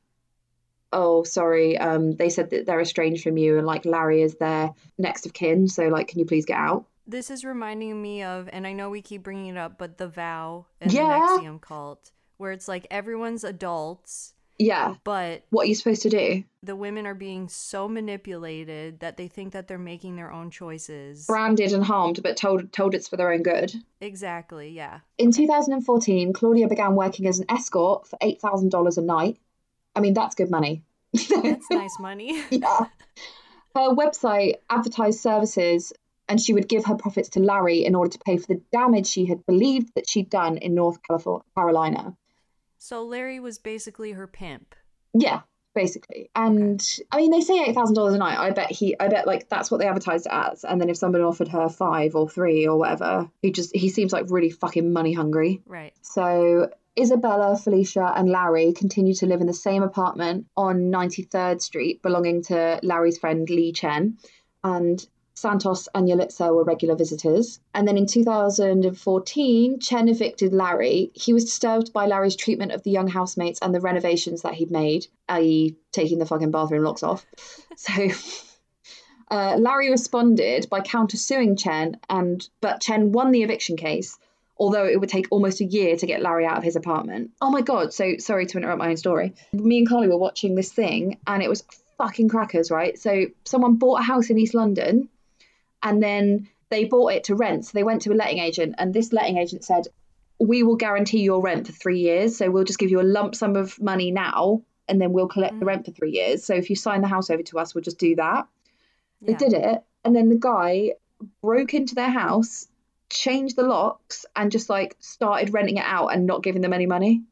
Speaker 1: "Oh, sorry, um, they said that they're estranged from you, and like Larry is their next of kin, so like, can you please get out?"
Speaker 2: This is reminding me of, and I know we keep bringing it up, but the vow and
Speaker 1: Yeah.
Speaker 2: the NXIVM cult, where it's like everyone's adults,
Speaker 1: Yeah,
Speaker 2: but
Speaker 1: what are you supposed to do?
Speaker 2: the women are being so manipulated that they think that they're making their own choices.
Speaker 1: Branded and harmed, but told told it's for their own good.
Speaker 2: Exactly, yeah.
Speaker 1: In 2014, Claudia began working as an escort for eight thousand dollars a night. I mean, that's good money.
Speaker 2: That's nice money.
Speaker 1: yeah. Her website advertised services and she would give her profits to Larry in order to pay for the damage she had believed that she'd done in North California, Carolina.
Speaker 2: so Larry was basically her pimp.
Speaker 1: Yeah, basically. And I mean, they say eight thousand dollars a night. I bet he, I bet like that's what they advertised it as. And then if someone offered her five or three or whatever, he just he seems like really fucking money hungry.
Speaker 2: Right.
Speaker 1: So Isabella, Felicia, and Larry continue to live in the same apartment on 93rd Street, belonging to Larry's friend Lee Chen. And Santos and Yalitza were regular visitors. And then in 2014, Chen evicted Larry. He was disturbed by Larry's treatment of the young housemates and the renovations that he'd made, i.e., taking the fucking bathroom locks off. So. Uh, Larry responded by countersuing Chen, and but Chen won the eviction case, although it would take almost a year to get Larry out of his apartment. Oh my god! So sorry to interrupt my own story. Me and Carly were watching this thing, and it was fucking crackers, right? So someone bought a house in East London, and then they bought it to rent. So they went to a letting agent, and this letting agent said, "We will guarantee your rent for three years. So we'll just give you a lump sum of money now." And then we'll collect the mm. rent for three years. So if you sign the house over to us, we'll just do that. They
Speaker 2: Yeah.
Speaker 1: did it, and then the guy broke into their house, changed the locks, and just like started renting it out and not giving them any money.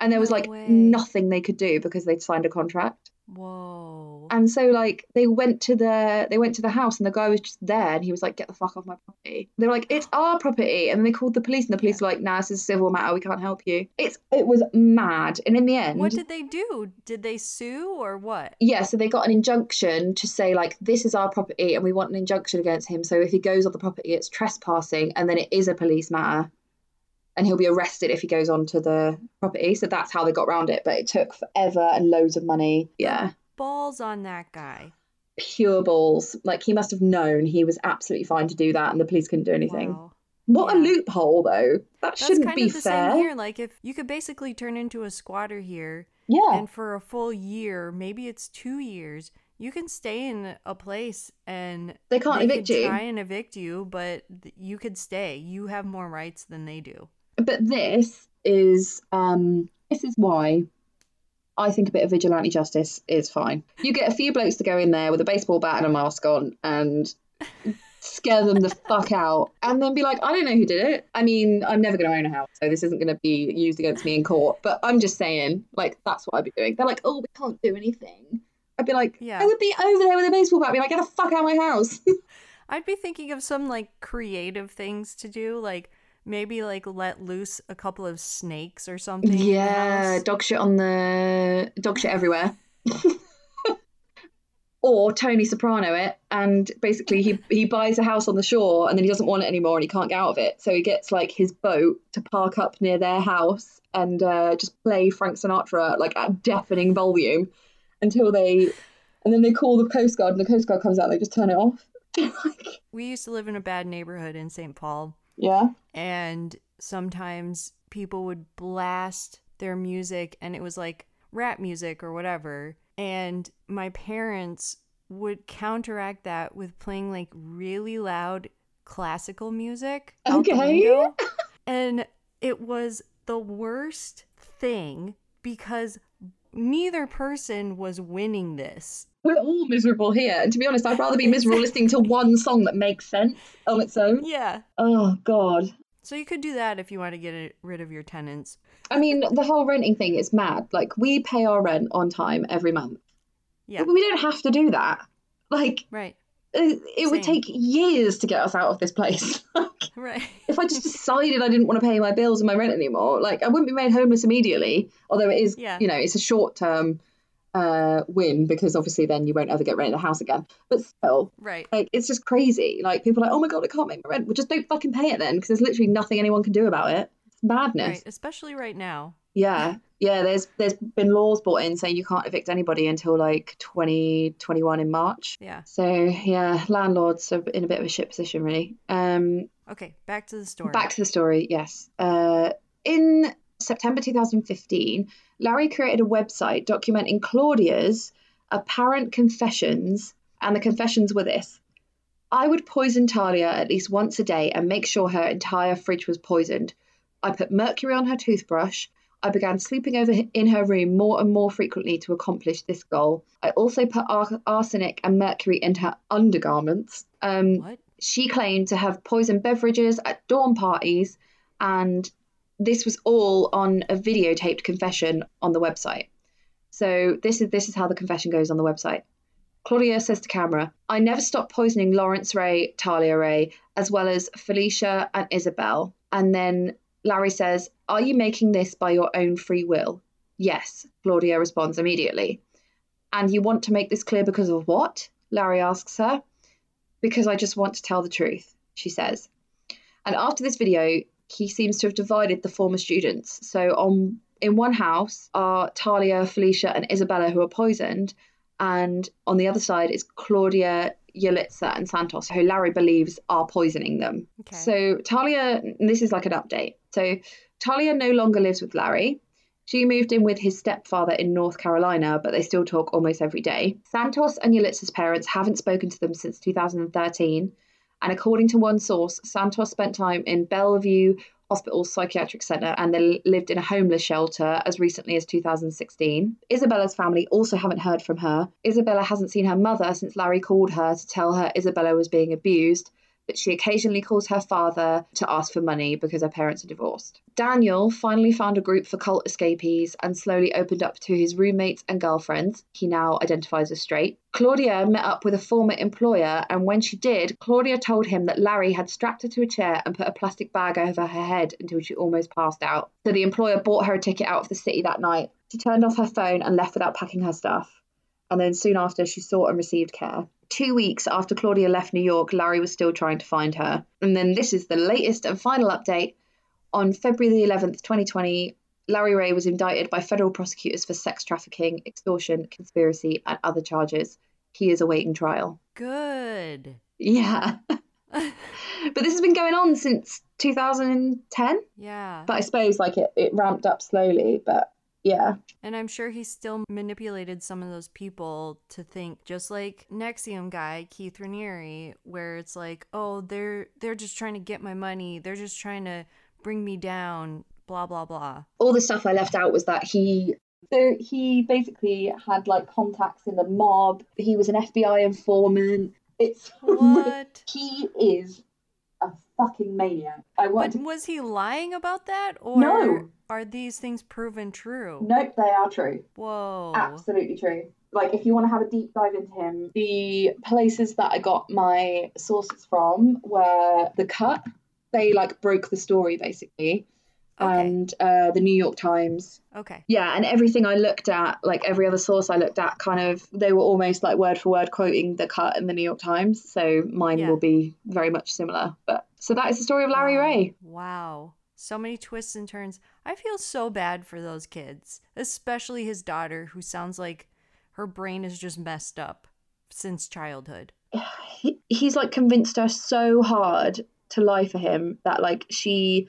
Speaker 1: And there was
Speaker 2: No
Speaker 1: like
Speaker 2: way.
Speaker 1: nothing they could do because they'd signed a contract.
Speaker 2: Whoa.
Speaker 1: And so like they went to the they went to the house and the guy was just there and he was like, "Get the fuck off my property." They were like, "It's our property," and they called the police and the police were like, "Nah, this is a civil matter. We can't help you." It's it was mad, and in the end,
Speaker 2: What did they do? Did they sue or what?
Speaker 1: yeah, so they got an injunction to say like this is our property and we want an injunction against him. So if he goes on the property, it's trespassing and then it is a police matter, and he'll be arrested if he goes onto the property. So that's how they got around it. But it took forever and loads of money. Yeah,
Speaker 2: Balls on that guy.
Speaker 1: pure balls. Like he must have known he was absolutely fine to do that, and the police couldn't do anything.
Speaker 2: Wow.
Speaker 1: What a loophole, though. That
Speaker 2: That's
Speaker 1: shouldn't
Speaker 2: kind
Speaker 1: be
Speaker 2: of the
Speaker 1: fair.
Speaker 2: same here. Like if you could basically turn into a squatter here
Speaker 1: Yeah,
Speaker 2: and for a full year, maybe it's two years, you can stay in a place and
Speaker 1: they can't
Speaker 2: they
Speaker 1: evict you.
Speaker 2: try and evict you, but you could stay. You have more rights than they do.
Speaker 1: But this is um this is why I think a bit of vigilante justice is fine. You get a few blokes to go in there with a baseball bat and a mask on and scare them the fuck out and then be like, I don't know who did it. I mean, I'm never going to own a house, so this isn't going to be used against me in court. But I'm just saying, like, that's what I'd be doing. They're like, oh, we can't do anything. I'd be like,
Speaker 2: Yeah.
Speaker 1: I would be over there with a baseball bat, be like, get the fuck out of my house.
Speaker 2: I'd be thinking of some like creative things to do, like maybe like let loose a couple of snakes or something.
Speaker 1: Yeah, dog shit on the dog shit everywhere. or Tony Soprano it, and basically he he buys a house on the shore and then he doesn't want it anymore and he can't get out of it, so he gets like his boat to park up near their house and uh, just play Frank Sinatra like at deafening volume until they, and then they call the Coast Guard and the Coast Guard comes out and they just turn it off.
Speaker 2: We used to live in a bad neighborhood in St. Paul.
Speaker 1: Yeah,
Speaker 2: and sometimes people would blast their music and it was like rap music or whatever and my parents would counteract that with playing like really loud classical music
Speaker 1: Okay.
Speaker 2: and it was the worst thing because neither person was winning this.
Speaker 1: We're all miserable here. And to be honest, I'd rather be miserable listening to one song that makes sense on its own.
Speaker 2: Yeah.
Speaker 1: Oh, God.
Speaker 2: So you could do that if you want to get rid of your tenants.
Speaker 1: I mean, the whole renting thing is mad. Like, we pay our rent on time every month.
Speaker 2: Yeah.
Speaker 1: We don't have to do that. Like,
Speaker 2: Right.
Speaker 1: it, it would take years to get us out of this place.
Speaker 2: Right.
Speaker 1: if I just decided I didn't want to pay my bills and my rent anymore, like I wouldn't be made homeless immediately. Although it is,
Speaker 2: Yeah.
Speaker 1: you know, it's a short term uh, win because obviously then you won't ever get rent in the house again. But still,
Speaker 2: Right.
Speaker 1: like it's just crazy. Like people are like, oh my god, I can't make my rent. Well, just don't fucking pay it then because there's literally nothing anyone can do about it. It's madness.
Speaker 2: Right. Especially right now.
Speaker 1: Yeah, yeah. There's there's been laws brought in saying you can't evict anybody until like 2021 in March.
Speaker 2: Yeah.
Speaker 1: So yeah, landlords are in a bit of a shit position really. Um,
Speaker 2: Okay. Back to the story.
Speaker 1: Back to the story, yes. Uh, in September 2015, Larry created a website documenting Claudia's apparent confessions, and the confessions were this I would poison Talia at least once a day and make sure her entire fridge was poisoned. I put mercury on her toothbrush. I began sleeping over in her room more and more frequently to accomplish this goal. I also put ar- arsenic and mercury in her undergarments. Um, she claimed to have poisoned beverages at dawn parties, and this was all on a videotaped confession on the website. So this is this is how the confession goes on the website. Claudia says to camera, I never stopped poisoning Lawrence Ray, Talia Ray, as well as Felicia and Isabel. And then Larry says, Are you making this by your own free will? Yes, Claudia responds immediately. And you want to make this clear because of what? Larry asks her. Because I just want to tell the truth, she says. And after this video, he seems to have divided the former students. So on in one house are Talia, Felicia, and Isabella who are poisoned, and on the other side is Claudia, Yalitza, and Santos, who Larry believes are poisoning them.
Speaker 2: Okay.
Speaker 1: So Talia, this is like an update. So Talia no longer lives with Larry. She moved in with his stepfather in North Carolina, but they still talk almost every day. Santos and Yalitza's parents haven't spoken to them since 2013. And according to one source, Santos spent time in Bellevue Hospital Psychiatric Center and they lived in a homeless shelter as recently as 2016. Isabella's family also haven't heard from her. Isabella hasn't seen her mother since Larry called her to tell her Isabella was being abused, but she occasionally calls her father to ask for money because her parents are divorced. Daniel finally found a group for cult escapees and slowly opened up to his roommates and girlfriends. He now identifies as straight. Claudia met up with a former employer, and when she did, Claudia told him that Larry had strapped her to a chair and put a plastic bag over her head until she almost passed out. So the employer bought her a ticket out of the city that night. She turned off her phone and left without packing her stuff. And then soon after, she sought and received care. Two weeks after Claudia left New York, Larry was still trying to find her. And then this is the latest and final update. On February the 11th, 2020, Larry Ray was indicted by federal prosecutors for sex trafficking, extortion, conspiracy, and other charges. He is awaiting trial.
Speaker 2: Good.
Speaker 1: Yeah. but this has been going on since 2010.
Speaker 2: yeah.
Speaker 1: But I suppose like it, it ramped up slowly. But yeah.
Speaker 2: And I'm sure he still manipulated some of those people to think just like NXIVM guy, Keith Raniere, where it's like, oh, they're they're just trying to get my money. They're just trying to bring me down, blah blah blah.
Speaker 1: all the stuff I left out was that he so he basically had like contacts in the mob. He was an FBI informant. It's
Speaker 2: What?
Speaker 1: he is fucking maniac. I want
Speaker 2: But
Speaker 1: to
Speaker 2: was he lying about that or
Speaker 1: No.
Speaker 2: are these things proven true?
Speaker 1: Nope, they are true.
Speaker 2: Whoa.
Speaker 1: Absolutely true. Like if you want to have a deep dive into him, the places that I got my sources from were the cut. They like broke the story basically.
Speaker 2: Okay.
Speaker 1: And uh, the New York Times
Speaker 2: Okay.
Speaker 1: yeah and everything i looked at like every other source i looked at kind of they were almost like word for word quoting the cut in the new york times so mine
Speaker 2: Yeah.
Speaker 1: will be very much similar but so that is the story of larry
Speaker 2: Wow.
Speaker 1: ray
Speaker 2: Wow. So many twists and turns. I feel so bad for those kids, especially his daughter, who sounds like her brain is just messed up since childhood.
Speaker 1: he, he's like convinced her so hard to lie for him that like she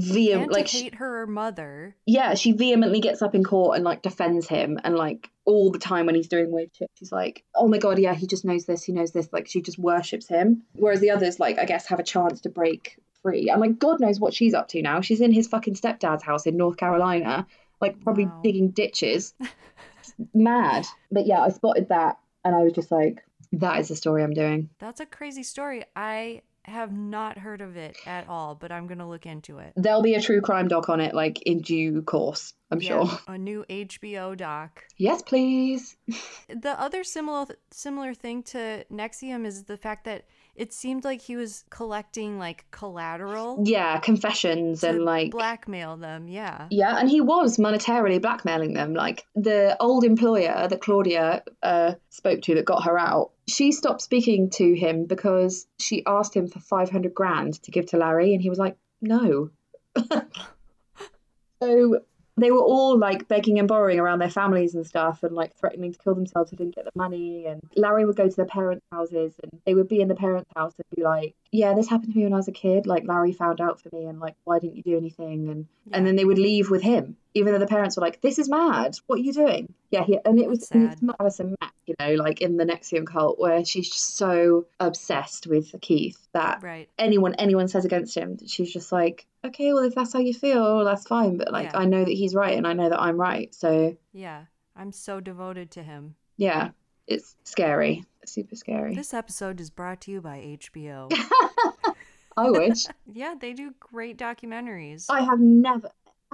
Speaker 1: like
Speaker 2: to
Speaker 1: she,
Speaker 2: hate her mother.
Speaker 1: yeah she vehemently gets up in court and like defends him and like all the time when he's doing weird shit she's like oh my god yeah he just knows this he knows this like she just worships him whereas the others like i guess have a chance to break free. And like, God knows what she's up to now. She's in his fucking stepdad's house in North Carolina, like probably
Speaker 2: Wow.
Speaker 1: digging ditches. Mad. But yeah, I spotted that and I was just like, that is the story I'm doing.
Speaker 2: That's a crazy story. I have not heard of it at all, but I'm going to look into it.
Speaker 1: There'll be a true crime doc on it, like in due course, I'm
Speaker 2: Yeah,
Speaker 1: sure.
Speaker 2: A new HBO doc.
Speaker 1: Yes, please.
Speaker 2: The other similar similar thing to NXIVM is the fact that it seemed like he was collecting like collateral
Speaker 1: Yeah, confessions and like
Speaker 2: blackmail them. Yeah.
Speaker 1: Yeah, and he was monetarily blackmailing them. Like the old employer that Claudia uh, spoke to that got her out, she stopped speaking to him because she asked him for 500 grand to give to Larry, and he was like, no. so they were all like begging and borrowing around their families and stuff and like threatening to kill themselves if they didn't get the money. And Larry would go to their parents' houses and they would be in the parents' house and be like, yeah, this happened to me when I was a kid. Like Larry found out for me and like, why didn't you do anything? And
Speaker 2: Yeah.
Speaker 1: and then they would leave with him, even though the parents were like, "This is mad. What are you doing?" Yeah, he, and it was
Speaker 2: That's
Speaker 1: and it's
Speaker 2: sad.
Speaker 1: not Alison Mack, you know, like in the NXIVM cult, where she's just so obsessed with Keith that
Speaker 2: Right.
Speaker 1: anyone anyone says against him, she's just like, "Okay, well, if that's how you feel, that's fine." But like,
Speaker 2: Yeah.
Speaker 1: I know that he's right, and I know that I'm right. So
Speaker 2: Yeah. I'm so devoted to him.
Speaker 1: yeah, it's scary, super scary.
Speaker 2: This episode is brought to you by HBO.
Speaker 1: I wish.
Speaker 2: yeah, they do great documentaries.
Speaker 1: I have never.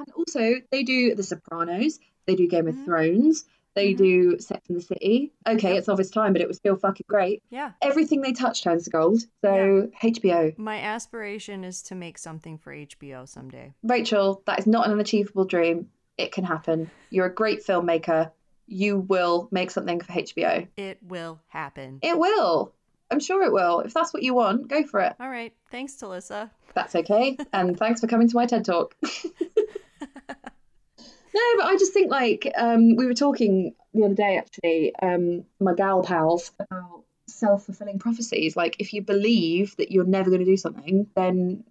Speaker 1: And also, they do The Sopranos. They do Game of
Speaker 2: Mhm.
Speaker 1: Thrones. They
Speaker 2: Mhm.
Speaker 1: do Sex in the City. Okay,
Speaker 2: Yep.
Speaker 1: it's of its time, but it was still fucking great.
Speaker 2: yeah.
Speaker 1: Everything they touch turns to gold. So HBO,
Speaker 2: My aspiration is to make something for HBO someday.
Speaker 1: Rachel, that is not an unachievable dream. It can happen. You're a great filmmaker. You will make something for HBO.
Speaker 2: It will happen.
Speaker 1: It will. I'm sure it will. If that's what you want, go for it.
Speaker 2: All right. Thanks, Talissa.
Speaker 1: That's okay. And thanks for coming to my TED Talk. No, but I just think like um, we were talking the other day actually, um, my gal pals about self fulfilling prophecies. Like if you believe that you're never going to do something, then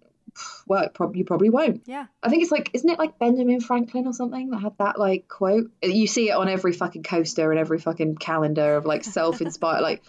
Speaker 1: well, it prob- you probably won't.
Speaker 2: Yeah.
Speaker 1: I think it's like, isn't it like Benjamin Franklin or something that had that like quote? You see it on every fucking coaster and every fucking calendar of like self inspired, like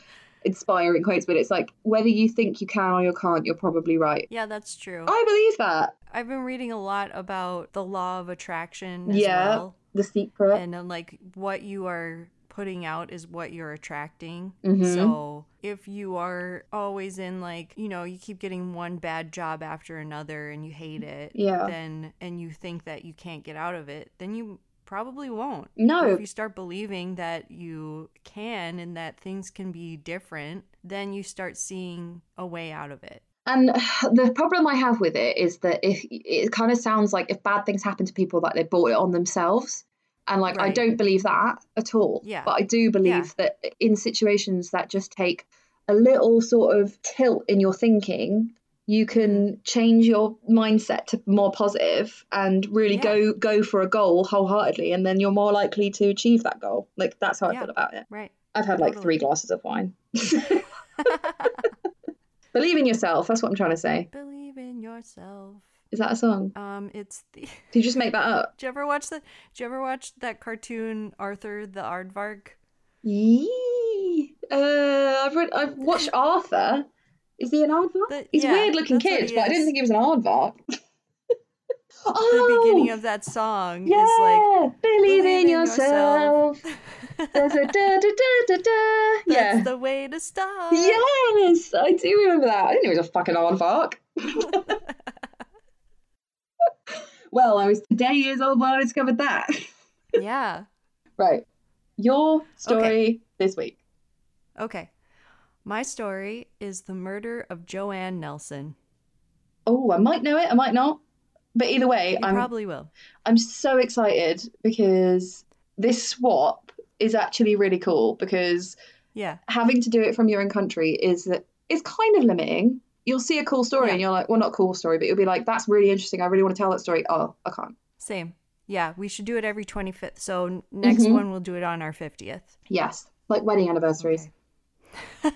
Speaker 1: inspiring quotes. But it's like whether you think you can or you can't, you're probably right.
Speaker 2: Yeah, that's true.
Speaker 1: I believe that.
Speaker 2: I've been reading a lot about the law of attraction as
Speaker 1: Yeah.
Speaker 2: well.
Speaker 1: The secret.
Speaker 2: And then, like, what you are putting out is what you're attracting.
Speaker 1: Mhm.
Speaker 2: So, if you are always in, like, you know, you keep getting one bad job after another and you hate it,
Speaker 1: Yeah.
Speaker 2: then, and you think that you can't get out of it, then you probably won't.
Speaker 1: No.
Speaker 2: But if you start believing that you can and that things can be different, then you start seeing a way out of it.
Speaker 1: And the problem I have with it is that if it kind of sounds like if bad things happen to people, like they brought it on themselves. And like I don't believe that at all.
Speaker 2: Yeah.
Speaker 1: But I do believe that in situations that just take a little sort of tilt in your thinking, you can change your mindset to more positive and really
Speaker 2: Yeah.
Speaker 1: go go for a goal wholeheartedly and then you're more likely to achieve that goal. Like that's how I
Speaker 2: Yeah.
Speaker 1: feel about it.
Speaker 2: Right.
Speaker 1: I've had like three glasses of wine. Believe in yourself, that's what I'm trying to say.
Speaker 2: Believe in yourself.
Speaker 1: Is that a song?
Speaker 2: Um, it's the.
Speaker 1: Did you just make that up?
Speaker 2: Did you ever watch the? Did you ever watch that cartoon Arthur the Aardvark?
Speaker 1: Yee. Uh, I've read, I've watched Arthur. Is he an aardvark?
Speaker 2: The-
Speaker 1: He's a
Speaker 2: yeah,
Speaker 1: weird looking kid, but I didn't think he was an aardvark.
Speaker 2: The
Speaker 1: oh,
Speaker 2: beginning of that song
Speaker 1: yeah,
Speaker 2: is like
Speaker 1: believe, in
Speaker 2: in
Speaker 1: yourself. There's a da da da da da.
Speaker 2: That's
Speaker 1: Yeah.
Speaker 2: the way to start.
Speaker 1: Yes, I do remember that. I didn't know he was a fucking aardvark. well, I was today years old when I discovered that.
Speaker 2: yeah.
Speaker 1: right. Your story this week.
Speaker 2: Okay. My story is the murder of Joanne Nelson.
Speaker 1: Oh, I might know it, I might not. But either way, I'm
Speaker 2: probably will.
Speaker 1: I'm so excited because this swap is actually really cool because
Speaker 2: Yeah.
Speaker 1: having to do it from your own country is is kind of limiting. You'll see a cool story
Speaker 2: Yeah.
Speaker 1: and you're like, well, not cool story, but you'll be like, that's really interesting. I really want to tell that story. Oh, I can't.
Speaker 2: Same. Yeah, we should do it every 25th. So next
Speaker 1: Mhm.
Speaker 2: one we'll do it on our 50th.
Speaker 1: Yes, like wedding anniversaries.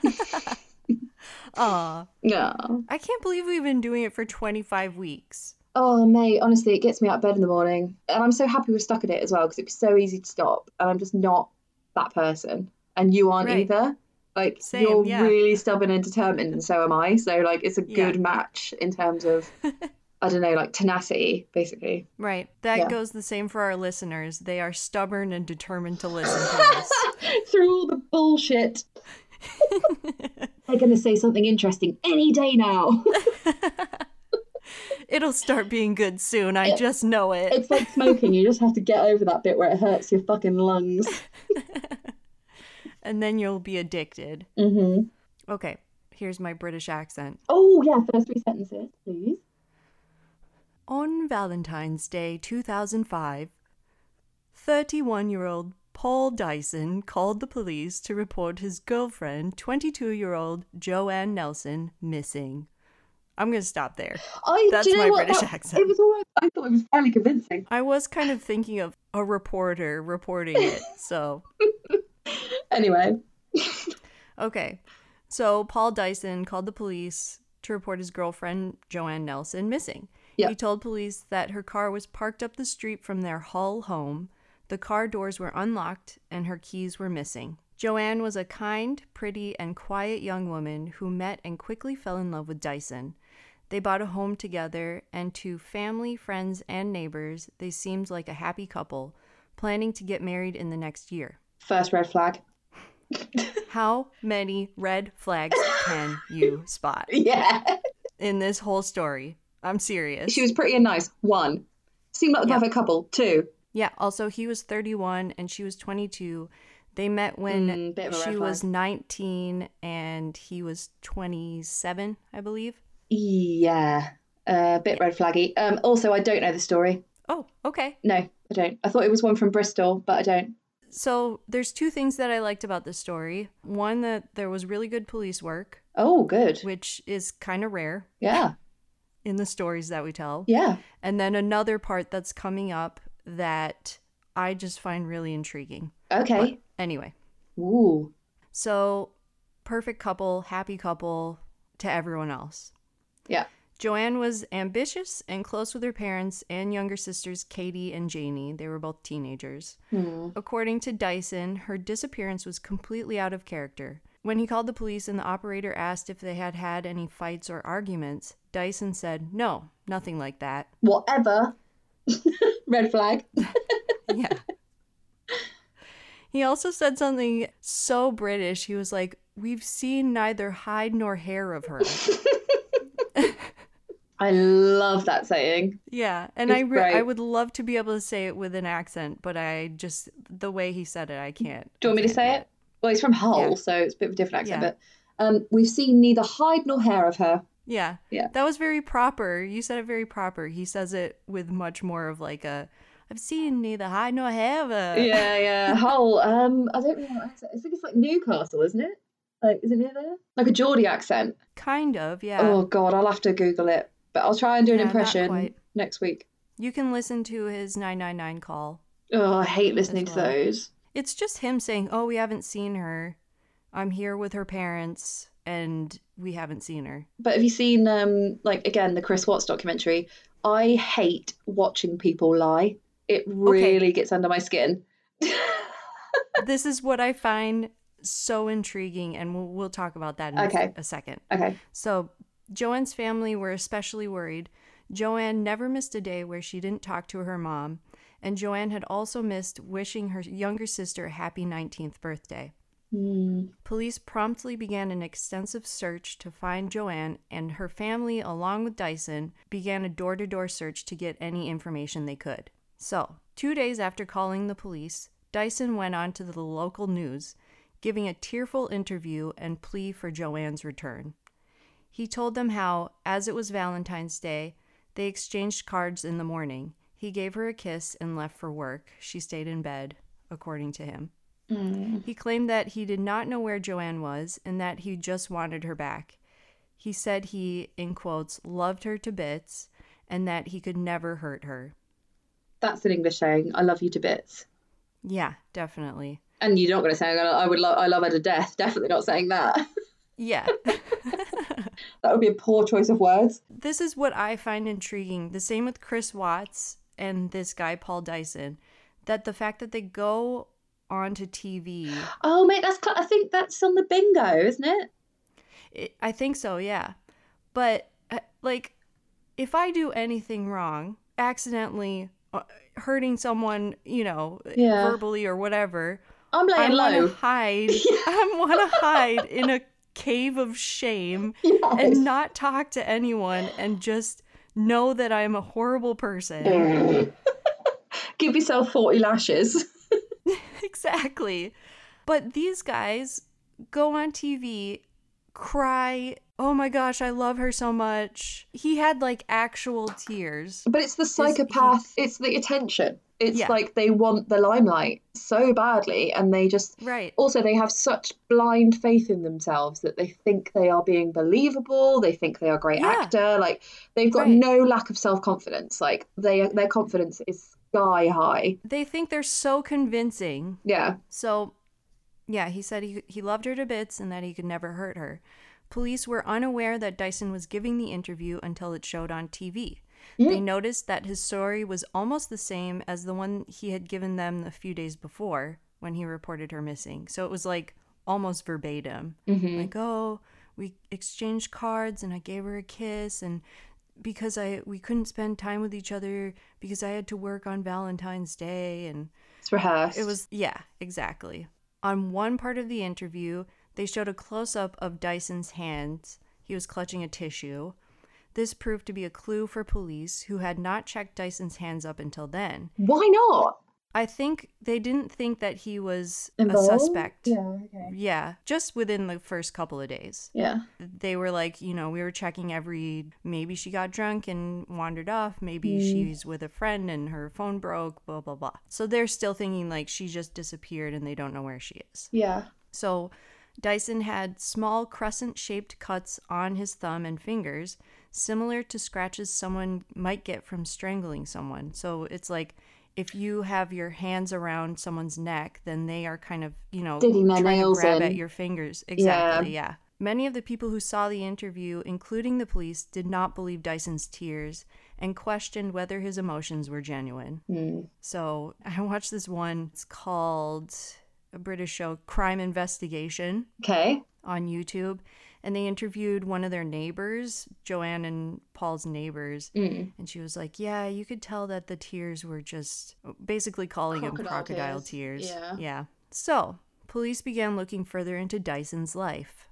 Speaker 2: Aw.
Speaker 1: Yeah.
Speaker 2: I can't believe we've been doing it for 25 weeks.
Speaker 1: Oh, mate, honestly, it gets me out of bed in the morning. And I'm so happy we're stuck at it as well because it was so easy to stop. And I'm just not that person. And you aren't
Speaker 2: Right.
Speaker 1: either. Like
Speaker 2: Same,
Speaker 1: you're
Speaker 2: yeah.
Speaker 1: really stubborn and determined, and so am I. So like it's a
Speaker 2: Yeah.
Speaker 1: good match in terms of I don't know, like tenacity, basically.
Speaker 2: Right. That
Speaker 1: Yeah.
Speaker 2: goes the same for our listeners. They are stubborn and determined to listen to us.
Speaker 1: Through all the bullshit. They're going to say something interesting any day now.
Speaker 2: It'll start being good soon. I just know it.
Speaker 1: it's like smoking. You just have to get over that bit where it hurts your fucking lungs.
Speaker 2: And then you'll be addicted.
Speaker 1: hmm
Speaker 2: Okay, here's my British accent.
Speaker 1: Oh, yeah, first three sentences, please.
Speaker 2: On Valentine's Day 2005, 31 year old Paul Dyson called the police to report his girlfriend, 22 year old Joanne Nelson, missing. I'm going to stop there.
Speaker 1: I,
Speaker 2: That's
Speaker 1: you know
Speaker 2: my
Speaker 1: what?
Speaker 2: British
Speaker 1: That-
Speaker 2: accent.
Speaker 1: It was right. I thought it was fairly convincing.
Speaker 2: I was kind of thinking of a reporter reporting it, so.
Speaker 1: Anyway,
Speaker 2: Okay. So Paul Dyson called the police to report his girlfriend, Joanne Nelson, missing.
Speaker 1: Yeah.
Speaker 2: He told police that her car was parked up the street from their Hull home, the car doors were unlocked, and her keys were missing. Joanne was a kind, pretty, and quiet young woman who met and quickly fell in love with Dyson. They bought a home together, and to family, friends, and neighbors, they seemed like a happy couple, planning to get married in the next year.
Speaker 1: first red flag.
Speaker 2: How many red flags can you spot
Speaker 1: Yeah.
Speaker 2: in this whole story? I'm serious.
Speaker 1: She was pretty and nice. One. Seemed like the
Speaker 2: Yeah.
Speaker 1: perfect couple. Two.
Speaker 2: Yeah, also, he was 31 and she was 22. They met when
Speaker 1: Mm, bit of a red
Speaker 2: she was
Speaker 1: flag.
Speaker 2: 19 and he was 27, I believe.
Speaker 1: Yeah. A bit red flaggy. Um, also, I don't know the story.
Speaker 2: Oh, okay.
Speaker 1: No, I don't. I thought it was one from Bristol, but I don't.
Speaker 2: So there's two things that I liked about this story. One, that there was really good police work,
Speaker 1: Oh, good.
Speaker 2: which is kind of rare
Speaker 1: Yeah.
Speaker 2: in the stories that we tell.
Speaker 1: Yeah.
Speaker 2: And then another part that's coming up that I just find really intriguing.
Speaker 1: Okay.
Speaker 2: Anyway,
Speaker 1: Ooh.
Speaker 2: so perfect couple, happy couple to everyone else.
Speaker 1: Yeah.
Speaker 2: Joanne was ambitious and close with her parents and younger sisters Katie and Janie. They were both teenagers.
Speaker 1: Hmm.
Speaker 2: According to Dyson, her disappearance was completely out of character. When he called the police and the operator asked if they had had any fights or arguments, Dyson said, No, nothing like that.
Speaker 1: Whatever. red flag.
Speaker 2: yeah. He also said something so British. He was like, We've seen neither hide nor hair of her.
Speaker 1: I love that saying.
Speaker 2: yeah. And
Speaker 1: It's
Speaker 2: I, re- I would love to be able to say it with an accent, but I just, the way he said it, I can't.
Speaker 1: Do you want me to say
Speaker 2: can't
Speaker 1: it? Well, he's from Hull,
Speaker 2: Yeah.
Speaker 1: so it's a bit of a different accent,
Speaker 2: Yeah.
Speaker 1: but um, we've seen neither hide nor hair of her.
Speaker 2: Yeah.
Speaker 1: Yeah.
Speaker 2: That was very proper. You said it very proper. He says it with much more of like a, I've seen neither hide nor her.
Speaker 1: Yeah, yeah. Hull. Um, I don't know what accent. I think it's like Newcastle, isn't it? Like, is it near there? Like a Geordie accent.
Speaker 2: Kind of, yeah.
Speaker 1: Oh God, I'll have to Google it. But I'll try and do an
Speaker 2: Yeah,
Speaker 1: impression next week.
Speaker 2: You can listen to his 999 call.
Speaker 1: Oh, I hate listening to those.
Speaker 2: It's just him saying, "Oh, we haven't seen her. I'm here with her parents, and we haven't seen her."
Speaker 1: But have you seen, um, like again, the Chris Watts documentary? I hate watching people lie. It really gets under my skin.
Speaker 2: this is what I find so intriguing, and we'll, we'll talk about that in
Speaker 1: Okay.
Speaker 2: a second.
Speaker 1: Okay.
Speaker 2: So, Joanne's family were especially worried. Joanne never missed a day where she didn't talk to her mom, and Joanne had also missed wishing her younger sister a happy 19th birthday.
Speaker 1: Hmm.
Speaker 2: Police promptly began an extensive search to find Joanne, and her family, along with Dyson, began a door to door search to get any information they could. So, two days after calling the police, Dyson went on to the local news, giving a tearful interview and plea for Joanne's return. He told them how, as it was Valentine's Day, they exchanged cards in the morning. He gave her a kiss and left for work. She stayed in bed, according to him.
Speaker 1: Hmm.
Speaker 2: He claimed that he did not know where Joanne was and that he just wanted her back. He said he, in quotes, loved her to bits and that he could never hurt her.
Speaker 1: That's an English saying. I love you to bits.
Speaker 2: Yeah, definitely.
Speaker 1: And you're not going to say I would. Lo- I love her to death. Definitely not saying that.
Speaker 2: Yeah.
Speaker 1: that would be a poor choice of words.
Speaker 2: this is what I find intriguing. The same with Chris Watts and this guy, Paul Dyson, that the fact that they go onto TV.
Speaker 1: Oh, mate, that's cl- I think that's on the bingo, isn't it?
Speaker 2: It, I think so, yeah. But uh, like, if I do anything wrong, accidentally uh, hurting someone, you know,
Speaker 1: Yeah.
Speaker 2: verbally or whatever,
Speaker 1: I'm
Speaker 2: I
Speaker 1: laying
Speaker 2: want
Speaker 1: low.
Speaker 2: hide. I want to hide in a cave of shame
Speaker 1: Yes.
Speaker 2: and not talk to anyone and just know that I'm a horrible person.
Speaker 1: Give yourself 40 lashes.
Speaker 2: exactly. But these guys go on TV, cry. Oh my gosh, I love her so much. He had like actual tears.
Speaker 1: But it's the psychopath, it's the attention. It's
Speaker 2: Yeah.
Speaker 1: like they want the limelight so badly, and they just
Speaker 2: Right.
Speaker 1: also they have such blind faith in themselves that they think they are being believable they think they are a great
Speaker 2: Yeah.
Speaker 1: actor like they've got
Speaker 2: Right.
Speaker 1: no lack of self-confidence like they their confidence is sky high
Speaker 2: They think they're so convincing.
Speaker 1: yeah
Speaker 2: So, yeah, he said he, he loved her to bits and that he could never hurt her. Police were unaware that Dyson was giving the interview until it showed on TV. They hmm. noticed that his story was almost the same as the one he had given them a few days before when he reported her missing. So it was like almost verbatim. Mm-hmm. Like, oh, we exchanged cards and I gave her a kiss and because I we couldn't spend time with each other because I had to work on Valentine's Day and
Speaker 1: it's rehearsed
Speaker 2: it was, yeah, exactly. On one part of the interview, they showed a close up of Dyson's hands. He was clutching a tissue. This proved to be a clue for police who had not checked Dyson's hands up until then.
Speaker 1: why not
Speaker 2: I think they didn't think that he was
Speaker 1: Involved?
Speaker 2: a suspect.
Speaker 1: yeah okay
Speaker 2: Yeah, just within the first couple of days.
Speaker 1: yeah
Speaker 2: They were like, you know, we were checking every maybe she got drunk and wandered off, maybe
Speaker 1: Mm.
Speaker 2: she's with a friend and her phone broke, blah blah blah. So they're still thinking like she just disappeared and they don't know where she is.
Speaker 1: yeah
Speaker 2: So Dyson had small crescent shaped cuts on his thumb and fingers, similar to scratches someone might get from strangling someone. So it's like if you have your hands around someone's neck, then they are kind of, you know,
Speaker 1: Digging their
Speaker 2: trying
Speaker 1: nails
Speaker 2: to grab
Speaker 1: in.
Speaker 2: at your fingers. Exactly, yeah. Many of the people who saw the interview, including the police, did not believe Dyson's tears and questioned whether his emotions were genuine.
Speaker 1: Hmm.
Speaker 2: So I watched this one. It's called a British show, Crime Investigation,
Speaker 1: okay
Speaker 2: on YouTube. And they interviewed one of their neighbors, Joanne and Paul's neighbors.
Speaker 1: Mm.
Speaker 2: And she was like, Yeah, you could tell that the tears were just basically calling them
Speaker 1: Crocodile
Speaker 2: crocodile
Speaker 1: tears.
Speaker 2: tears.
Speaker 1: Yeah.
Speaker 2: Yeah. So police began looking further into Dyson's life.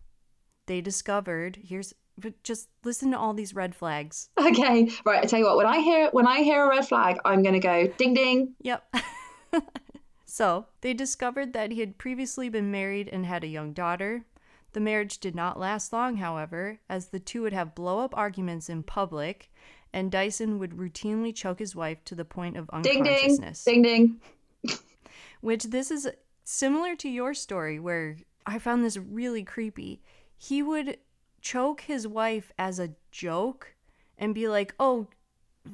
Speaker 2: They discovered, here's, but just listen to all these red flags.
Speaker 1: okay right i tell you what when i hear when i hear a red flag i'm gonna go ding ding
Speaker 2: Yep. so, they discovered that he had previously been married and had a young daughter. The marriage did not last long, however, as the two would have blow up arguments in public, and Dyson would routinely choke his wife to the point of
Speaker 1: ding ding
Speaker 2: unconsciousness.
Speaker 1: ding ding
Speaker 2: Which this is similar to your story, where I found this really creepy. He would choke his wife as a joke and be like, oh,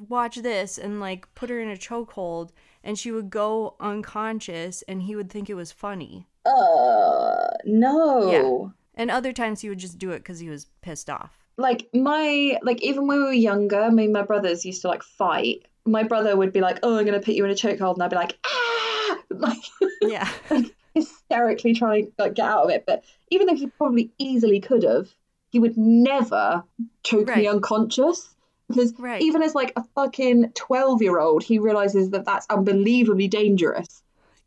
Speaker 2: watch this, and like put her in a chokehold, and she would go unconscious, and he would think it was funny.
Speaker 1: uh no
Speaker 2: And other times he would just do it because he was pissed off.
Speaker 1: like my like even when we were younger, me and my brothers used to like fight. My brother would be like, "Oh, I'm gonna put you in a chokehold," and I'd be like, "Ah!" like
Speaker 2: Yeah.
Speaker 1: hysterically trying to like get out of it. But even though he probably easily could have, he would never choke me unconscious. Because
Speaker 2: Right.
Speaker 1: even as like a fucking twelve year old, he realizes that that's unbelievably dangerous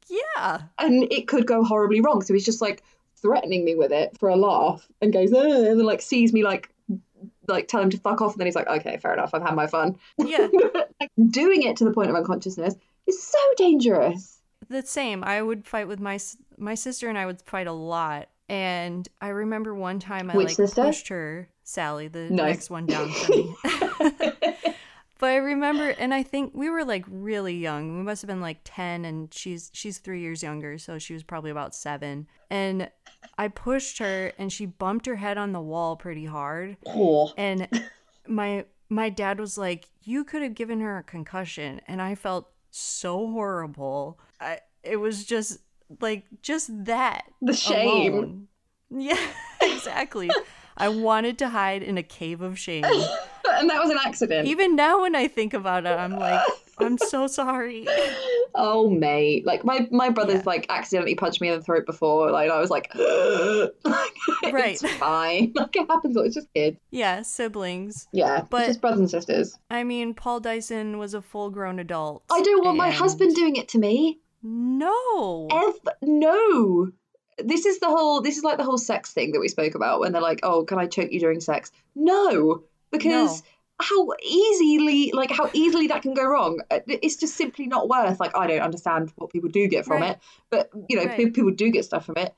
Speaker 2: yeah.
Speaker 1: and it could go horribly wrong. So he's just like threatening me with it for a laugh and goes, "Ugh," and then like sees me like like tell him to fuck off, and then he's like, okay, fair enough, I've had my fun.
Speaker 2: Yeah.
Speaker 1: like, doing it to the point of unconsciousness is so dangerous.
Speaker 2: the same. I would fight with my my sister and I would fight a lot. And I remember one time I
Speaker 1: Which
Speaker 2: like
Speaker 1: sister?
Speaker 2: pushed her, Sally, the next one down from me. but I remember, and I think we were like really young. We must have been like ten, and she's she's three years younger, so she was probably about seven. And I pushed her, and she bumped her head on the wall pretty hard.
Speaker 1: Cool.
Speaker 2: And my my dad was like, "You could have given her a concussion," and I felt so horrible. I it was just like just that
Speaker 1: The shame.
Speaker 2: alone. Yeah, exactly. I wanted to hide in a cave of shame.
Speaker 1: And that was an accident.
Speaker 2: Even now, when I think about it, I'm like, I'm so sorry.
Speaker 1: Oh mate, like my my brother's
Speaker 2: Yeah.
Speaker 1: like accidentally punched me in the throat before. Like I was like, like
Speaker 2: Right.
Speaker 1: it's fine. Like it happens. It's just kids.
Speaker 2: Yeah, siblings.
Speaker 1: Yeah,
Speaker 2: But-
Speaker 1: it's just brothers and sisters.
Speaker 2: I mean, Paul Dyson was a full grown adult.
Speaker 1: I don't want my husband doing it to me.
Speaker 2: No.
Speaker 1: Ev, no. This is the whole. This is like the whole sex thing that we spoke about when they're like, "Oh, can I choke you during sex?" No, because
Speaker 2: No.
Speaker 1: how easily, like how easily that can go wrong. Uh, It's just simply not worth. Like I don't understand what people do get from
Speaker 2: Right.
Speaker 1: it, but you know,
Speaker 2: Right.
Speaker 1: people do get stuff from it.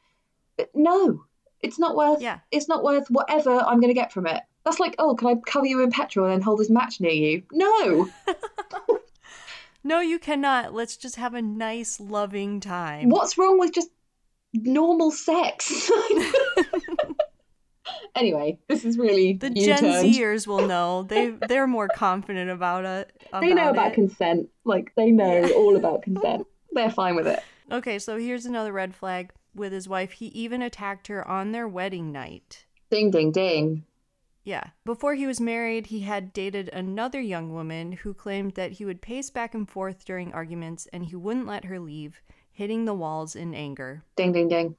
Speaker 1: But no, it's not worth.
Speaker 2: Yeah.
Speaker 1: It's not worth whatever I'm going to get from it. That's like, oh, can I cover you in petrol and then hold this match near you? No.
Speaker 2: No, you cannot. Let's just have a nice, loving time.
Speaker 1: What's wrong with just normal sex? anyway, this is really
Speaker 2: The Gen. Zers will know. They they're more confident about it. About
Speaker 1: They know about
Speaker 2: it.
Speaker 1: consent. Like they know
Speaker 2: Yeah.
Speaker 1: all about consent. They're fine with it.
Speaker 2: Okay, so here's another red flag with his wife. He even attacked her on their wedding night.
Speaker 1: Ding ding ding.
Speaker 2: Yeah. Before he was married, he had dated another young woman who claimed that he would pace back and forth during arguments and he wouldn't let her leave, hitting the walls in anger.
Speaker 1: Ding ding ding.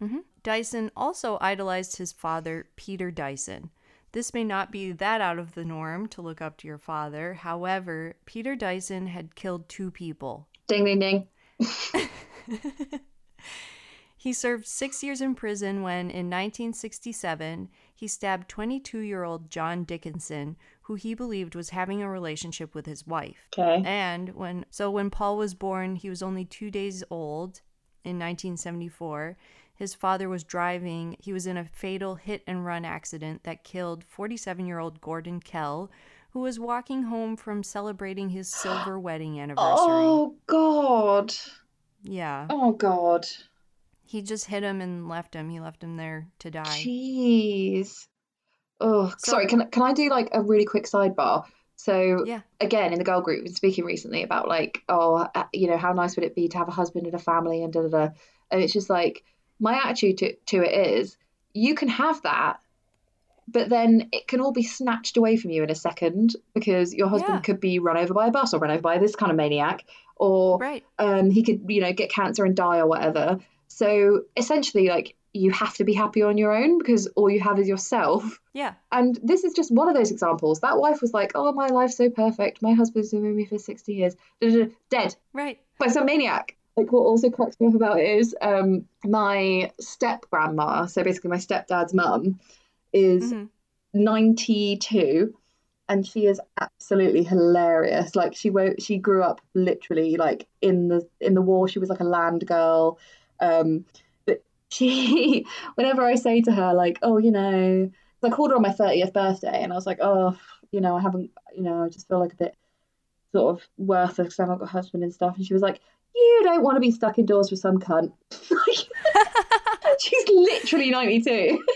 Speaker 2: Hmm Dyson also idolized his father, Peter Dyson. This may not be that out of the norm to look up to your father. However, Peter Dyson had killed two people.
Speaker 1: Ding ding ding.
Speaker 2: He served six years in prison when, in 1967, he stabbed 22 year old John Dickinson, who he believed was having a relationship with his wife.
Speaker 1: Okay.
Speaker 2: And when, so when Paul was born, he was only two days old in 1974. His father was driving. He was in a fatal hit and run accident that killed 47 year old Gordon Kell, who was walking home from celebrating his silver wedding anniversary.
Speaker 1: Oh God.
Speaker 2: Yeah.
Speaker 1: Oh God.
Speaker 2: He just hit him and left him. He left him there to die.
Speaker 1: Jeez. Oh,
Speaker 2: So-
Speaker 1: sorry. Can can I do like a really quick sidebar? So
Speaker 2: Yeah.
Speaker 1: again, in the girl group, we've been speaking recently about like, oh, uh, you know, how nice would it be to have a husband and a family and da da da. And it's just like my attitude to to it is, you can have that, but then it can all be snatched away from you in a second because your husband
Speaker 2: Yeah.
Speaker 1: could be run over by a bus or run over by this kind of maniac, or
Speaker 2: Right.
Speaker 1: um, he could, you know, get cancer and die or whatever. So essentially, like, you have to be happy on your own because all you have is yourself.
Speaker 2: Yeah.
Speaker 1: And this is just one of those examples. That wife was like, "Oh, my life's so perfect. My husband's been with me for sixty years, dead
Speaker 2: Right.
Speaker 1: by some maniac." Like, what also cracks me up about it is um, my step grandma. So basically, my stepdad's mum is
Speaker 2: Mhm.
Speaker 1: 92 and she is absolutely hilarious like she won't she grew up literally like in the in the war she was like a land girl um but she whenever i say to her like oh you know, i called her on my 30th birthday and i was like oh you know i haven't you know i just feel like a bit sort of worthless because i haven't got a husband and stuff and she was like you don't want to be stuck indoors with some cunt she's literally 92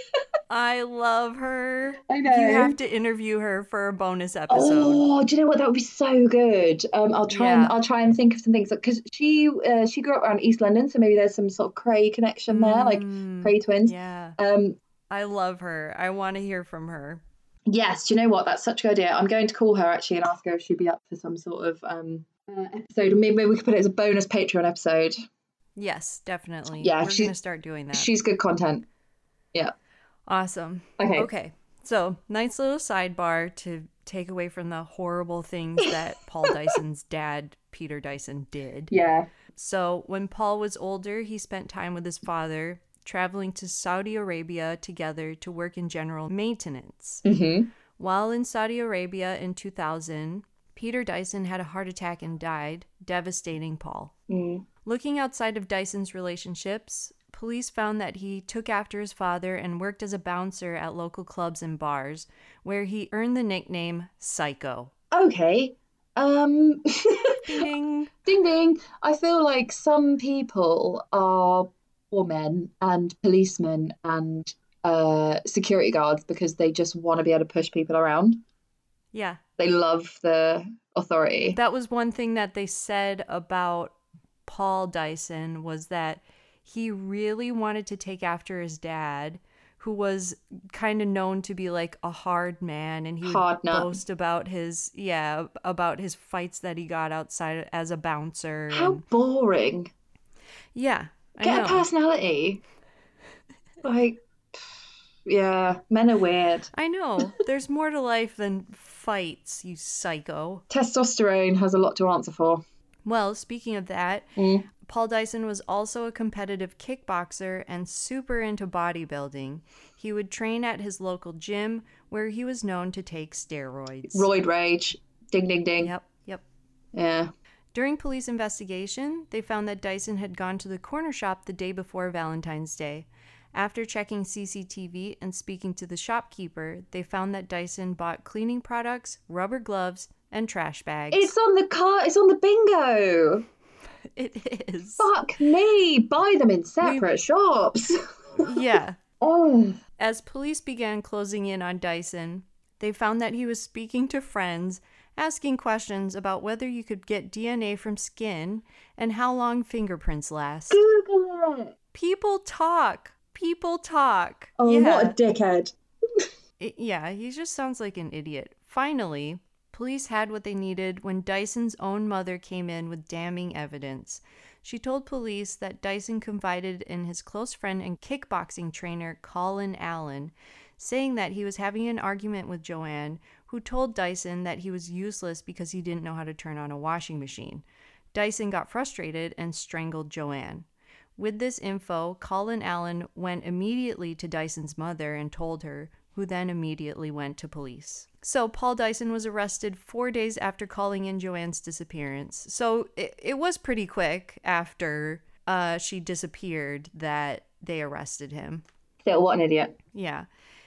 Speaker 2: I love her.
Speaker 1: I know.
Speaker 2: You have to interview her for a bonus episode.
Speaker 1: Oh, do you know what? That would be so good. Um, I'll try and I'll try and think of some things because she uh, she grew up around East London, so maybe there's some sort of Kray connection there, like
Speaker 2: Mm,
Speaker 1: Kray twins.
Speaker 2: Yeah.
Speaker 1: Um,
Speaker 2: I love her. I want to hear from her.
Speaker 1: yes. Do you know what? That's such a good idea. I'm going to call her actually and ask her if she'd be up for some sort of um uh, episode, maybe, maybe we could put it as a bonus Patreon episode.
Speaker 2: Yes, definitely.
Speaker 1: Yeah,
Speaker 2: We're to start doing that.
Speaker 1: She's good content. Yeah.
Speaker 2: awesome.
Speaker 1: Okay.
Speaker 2: Okay. So, nice little sidebar to take away from the horrible things that Paul Dyson's dad, Peter Dyson, did.
Speaker 1: Yeah.
Speaker 2: So, when Paul was older, he spent time with his father, traveling to Saudi Arabia together to work in general maintenance.
Speaker 1: Mm-hmm.
Speaker 2: While in Saudi Arabia in 2000, Peter Dyson had a heart attack and died, devastating Paul.
Speaker 1: Mm.
Speaker 2: Looking outside of Dyson's relationships, police found that he took after his father and worked as a bouncer at local clubs and bars, where he earned the nickname Psycho.
Speaker 1: Okay. Um.
Speaker 2: Ding.
Speaker 1: Ding ding. I feel like some people are men and policemen and uh, security guards because they just want to be able to push people around.
Speaker 2: Yeah,
Speaker 1: They love the authority.
Speaker 2: that was one thing that they said about Paul Dyson was that he really wanted to take after his dad, who was kind of known to be like a hard man and he would
Speaker 1: nut.
Speaker 2: boast about his yeah about his fights that he got outside as a bouncer
Speaker 1: How
Speaker 2: and-
Speaker 1: boring.
Speaker 2: yeah I
Speaker 1: Get
Speaker 2: know.
Speaker 1: a personality. Like, yeah, men are weird.
Speaker 2: I know there's more to life than fights you psycho
Speaker 1: Testosterone has a lot to answer for.
Speaker 2: well speaking of that
Speaker 1: Mm.
Speaker 2: Paul Dyson was also a competitive kickboxer and super into bodybuilding. He would train at his local gym where he was known to take steroids.
Speaker 1: Roid rage. Ding, ding, ding.
Speaker 2: Yep, yep.
Speaker 1: Yeah.
Speaker 2: During police investigation, they found that Dyson had gone to the corner shop the day before Valentine's Day. After checking CCTV and speaking to the shopkeeper, they found that Dyson bought cleaning products, rubber gloves, and trash bags.
Speaker 1: It's on the car. It's on the bingo.
Speaker 2: it is.
Speaker 1: Fuck me. Buy them in separate shops.
Speaker 2: yeah.
Speaker 1: oh.
Speaker 2: As police began closing in on Dyson, they found that he was speaking to friends, asking questions about whether you could get DNA from skin and how long fingerprints last.
Speaker 1: Google it.
Speaker 2: People talk. People talk.
Speaker 1: Oh,
Speaker 2: yeah.
Speaker 1: what a dickhead.
Speaker 2: I- yeah, he just sounds like an idiot. Finally, police had what they needed when Dyson's own mother came in with damning evidence. She told police that Dyson confided in his close friend and kickboxing trainer, Colin Allen, saying that he was having an argument with Joanne, who told Dyson that he was useless because he didn't know how to turn on a washing machine. Dyson got frustrated and strangled Joanne. With this info, Colin Allen went immediately to Dyson's mother and told her, who then immediately went to police. So, Paul Dyson was arrested four days after calling in Joanne's disappearance. So, it, it was pretty quick after uh, she disappeared that they arrested him.
Speaker 1: Still, what an idiot.
Speaker 2: Yeah.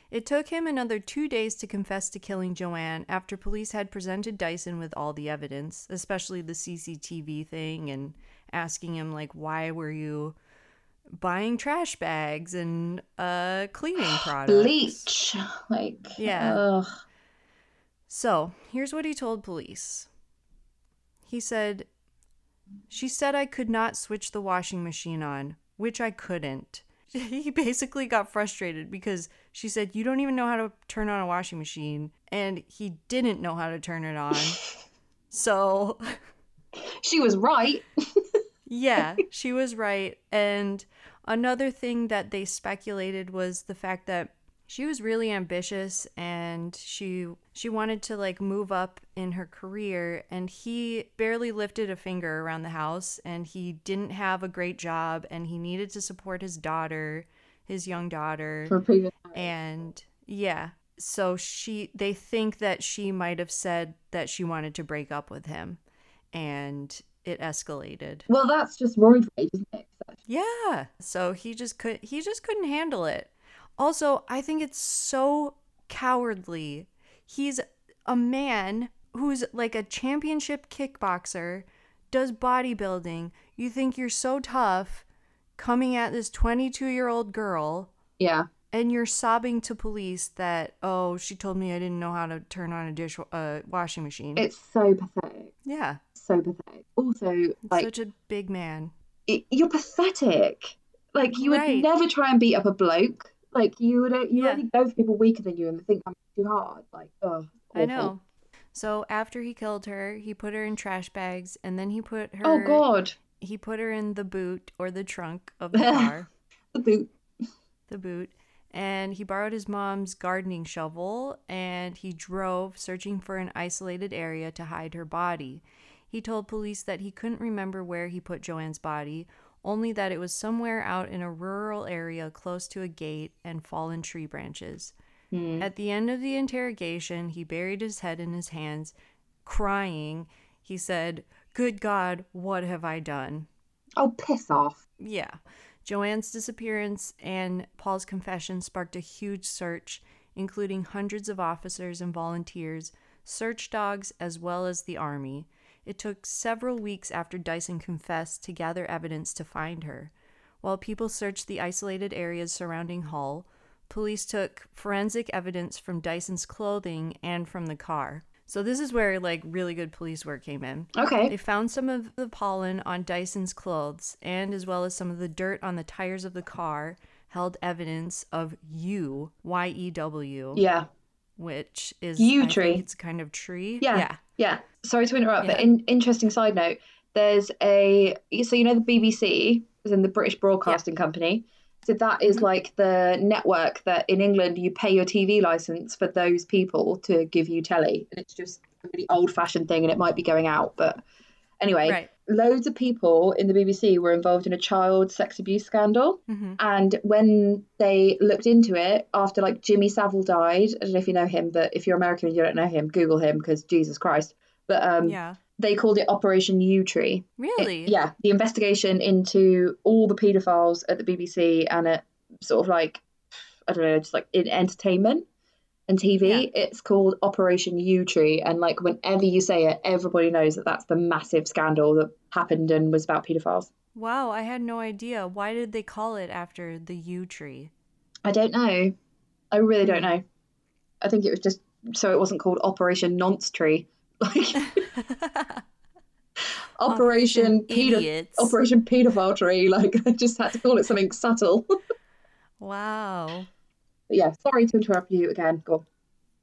Speaker 2: It took him another two days to confess to killing Joanne after police had presented Dyson with all the evidence, especially the CCTV thing, and asking him, like, why were you buying trash bags and uh, cleaning products?
Speaker 1: Bleach. Like,
Speaker 2: Yeah.
Speaker 1: ugh.
Speaker 2: So, here's what he told police. He said, She said I could not switch the washing machine on, which I couldn't. He basically got frustrated because she said, You don't even know how to turn on a washing machine. And he didn't know how to turn it on. so,
Speaker 1: She was right.
Speaker 2: yeah, she was right. And another thing that they speculated was the fact that she was really ambitious and she she wanted to like move up in her career and he barely lifted a finger around the house and he didn't have a great job and he needed to support his daughter, his young daughter.
Speaker 1: For previous.
Speaker 2: And yeah, so she they think that she might have said that she wanted to break up with him and it escalated.
Speaker 1: Well, that's just roid rage, isn't it?
Speaker 2: Yeah. So he just could he just couldn't handle it. Also, I think it's so cowardly. He's a man who's like a championship kickboxer, does bodybuilding. You think you're so tough coming at this 22-year-old girl
Speaker 1: Yeah.
Speaker 2: and you're sobbing to police that oh, she told me I didn't know how to turn on a dish uh, washing machine.
Speaker 1: It's so pathetic.
Speaker 2: yeah.
Speaker 1: So pathetic. Also, like,
Speaker 2: Such a big man.
Speaker 1: It, you're pathetic. Like, you
Speaker 2: Right.
Speaker 1: would never try and beat up a bloke. Like, you would you
Speaker 2: Yeah.
Speaker 1: only go for people weaker than you and think I'm too hard. Like, oh,
Speaker 2: I know. So after he killed her, he put her in trash bags and then he put her
Speaker 1: Oh God,
Speaker 2: he put her in the boot or the trunk of the car,
Speaker 1: the boot.
Speaker 2: the boot, and he borrowed his mom's gardening shovel and he drove searching for an isolated area to hide her body. He told police that he couldn't remember where he put Joanne's body, only that it was somewhere out in a rural area close to a gate and fallen tree branches.
Speaker 1: Hmm.
Speaker 2: At the end of the interrogation, he buried his head in his hands, crying. He said, Good God, what have I done?
Speaker 1: Oh, piss off.
Speaker 2: Yeah. Joanne's disappearance and Paul's confession sparked a huge search, including hundreds of officers and volunteers, search dogs, as well as the army. It took several weeks after Dyson confessed to gather evidence to find her. While people searched the isolated areas surrounding Hull, police took forensic evidence from Dyson's clothing and from the car. So this is where like really good police work came in.
Speaker 1: Okay.
Speaker 2: They found some of the pollen on Dyson's clothes and as well as some of the dirt on the tires of the car held evidence of yew, Y E W,
Speaker 1: Yeah.
Speaker 2: Which is
Speaker 1: Yew
Speaker 2: I
Speaker 1: tree.
Speaker 2: it's a kind of tree.
Speaker 1: Yeah.
Speaker 2: Yeah.
Speaker 1: Yeah. Sorry to interrupt, but in, interesting side note. There's a so you know the BBC is in the British Broadcasting Company. So that is
Speaker 2: Mhm.
Speaker 1: like the network that in England you pay your TV license for those people to give you telly, and it's just a really old-fashioned thing, and it might be going out, but anyway,
Speaker 2: Right.
Speaker 1: Loads of people in the BBC were involved in a child sex abuse scandal.
Speaker 2: hmm
Speaker 1: And when they looked into it after like Jimmy Savile died, I don't know if you know him, but if you're American and you don't know him, Google him because Jesus Christ. But um,
Speaker 2: Yeah.
Speaker 1: they called it Operation Yewtree. It-
Speaker 2: Really?
Speaker 1: yeah, the investigation into all the paedophiles at the BBC and at sort of like I don't know, just like in entertainment and TV.
Speaker 2: Yeah.
Speaker 1: It's called Operation Yewtree, and like whenever you say it, everybody knows that that's the massive scandal that happened and was about paedophiles.
Speaker 2: Wow, I had no idea. Why did they call it after the yew tree?
Speaker 1: I don't know. I really don't
Speaker 2: Hmm.
Speaker 1: know. I think it was just so it wasn't called Operation Nonce Tree. Like Operation Pedo Operation Pedophile Tree. Like I just had to call it something subtle.
Speaker 2: Wow.
Speaker 1: But yeah, sorry to interrupt yew again. Go.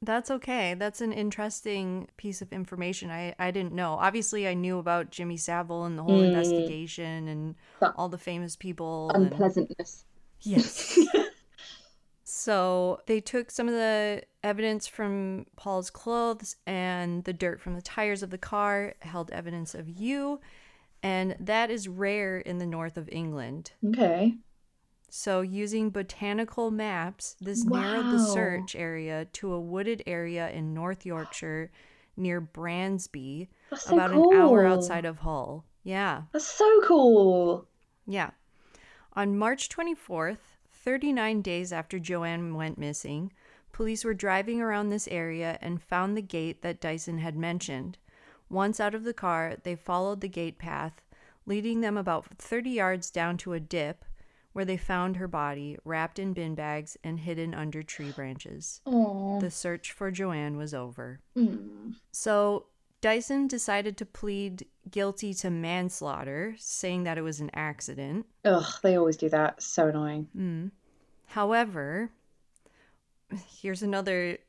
Speaker 2: That's okay. That's an interesting piece of information I, I didn't know. Obviously, I knew about Jimmy Savile and the whole
Speaker 1: Mm.
Speaker 2: investigation and
Speaker 1: That
Speaker 2: all the famous people. and-
Speaker 1: Unpleasantness.
Speaker 2: Yes. so they took some of the evidence from Paul's clothes and the dirt from the tires of the car, held evidence of you, and that is rare in the north of England.
Speaker 1: Okay.
Speaker 2: So, using botanical maps, this narrowed the search area to a wooded area in North Yorkshire near Brandsby,
Speaker 1: That's so
Speaker 2: about
Speaker 1: cool.
Speaker 2: an hour outside of Hull. Yeah,
Speaker 1: That's so cool.
Speaker 2: yeah. On March 24th, 39 days after Joanne went missing, police were driving around this area and found the gate that Dyson had mentioned. Once out of the car, they followed the gate path, leading them about 30 yards down to a dip where they found her body wrapped in bin bags and hidden under tree branches.
Speaker 1: Oh.
Speaker 2: The search for Joanne was over.
Speaker 1: Hmm.
Speaker 2: So Dyson decided to plead guilty to manslaughter, saying that it was an accident.
Speaker 1: Ugh, they always do that. So annoying.
Speaker 2: Mm. However, here's another.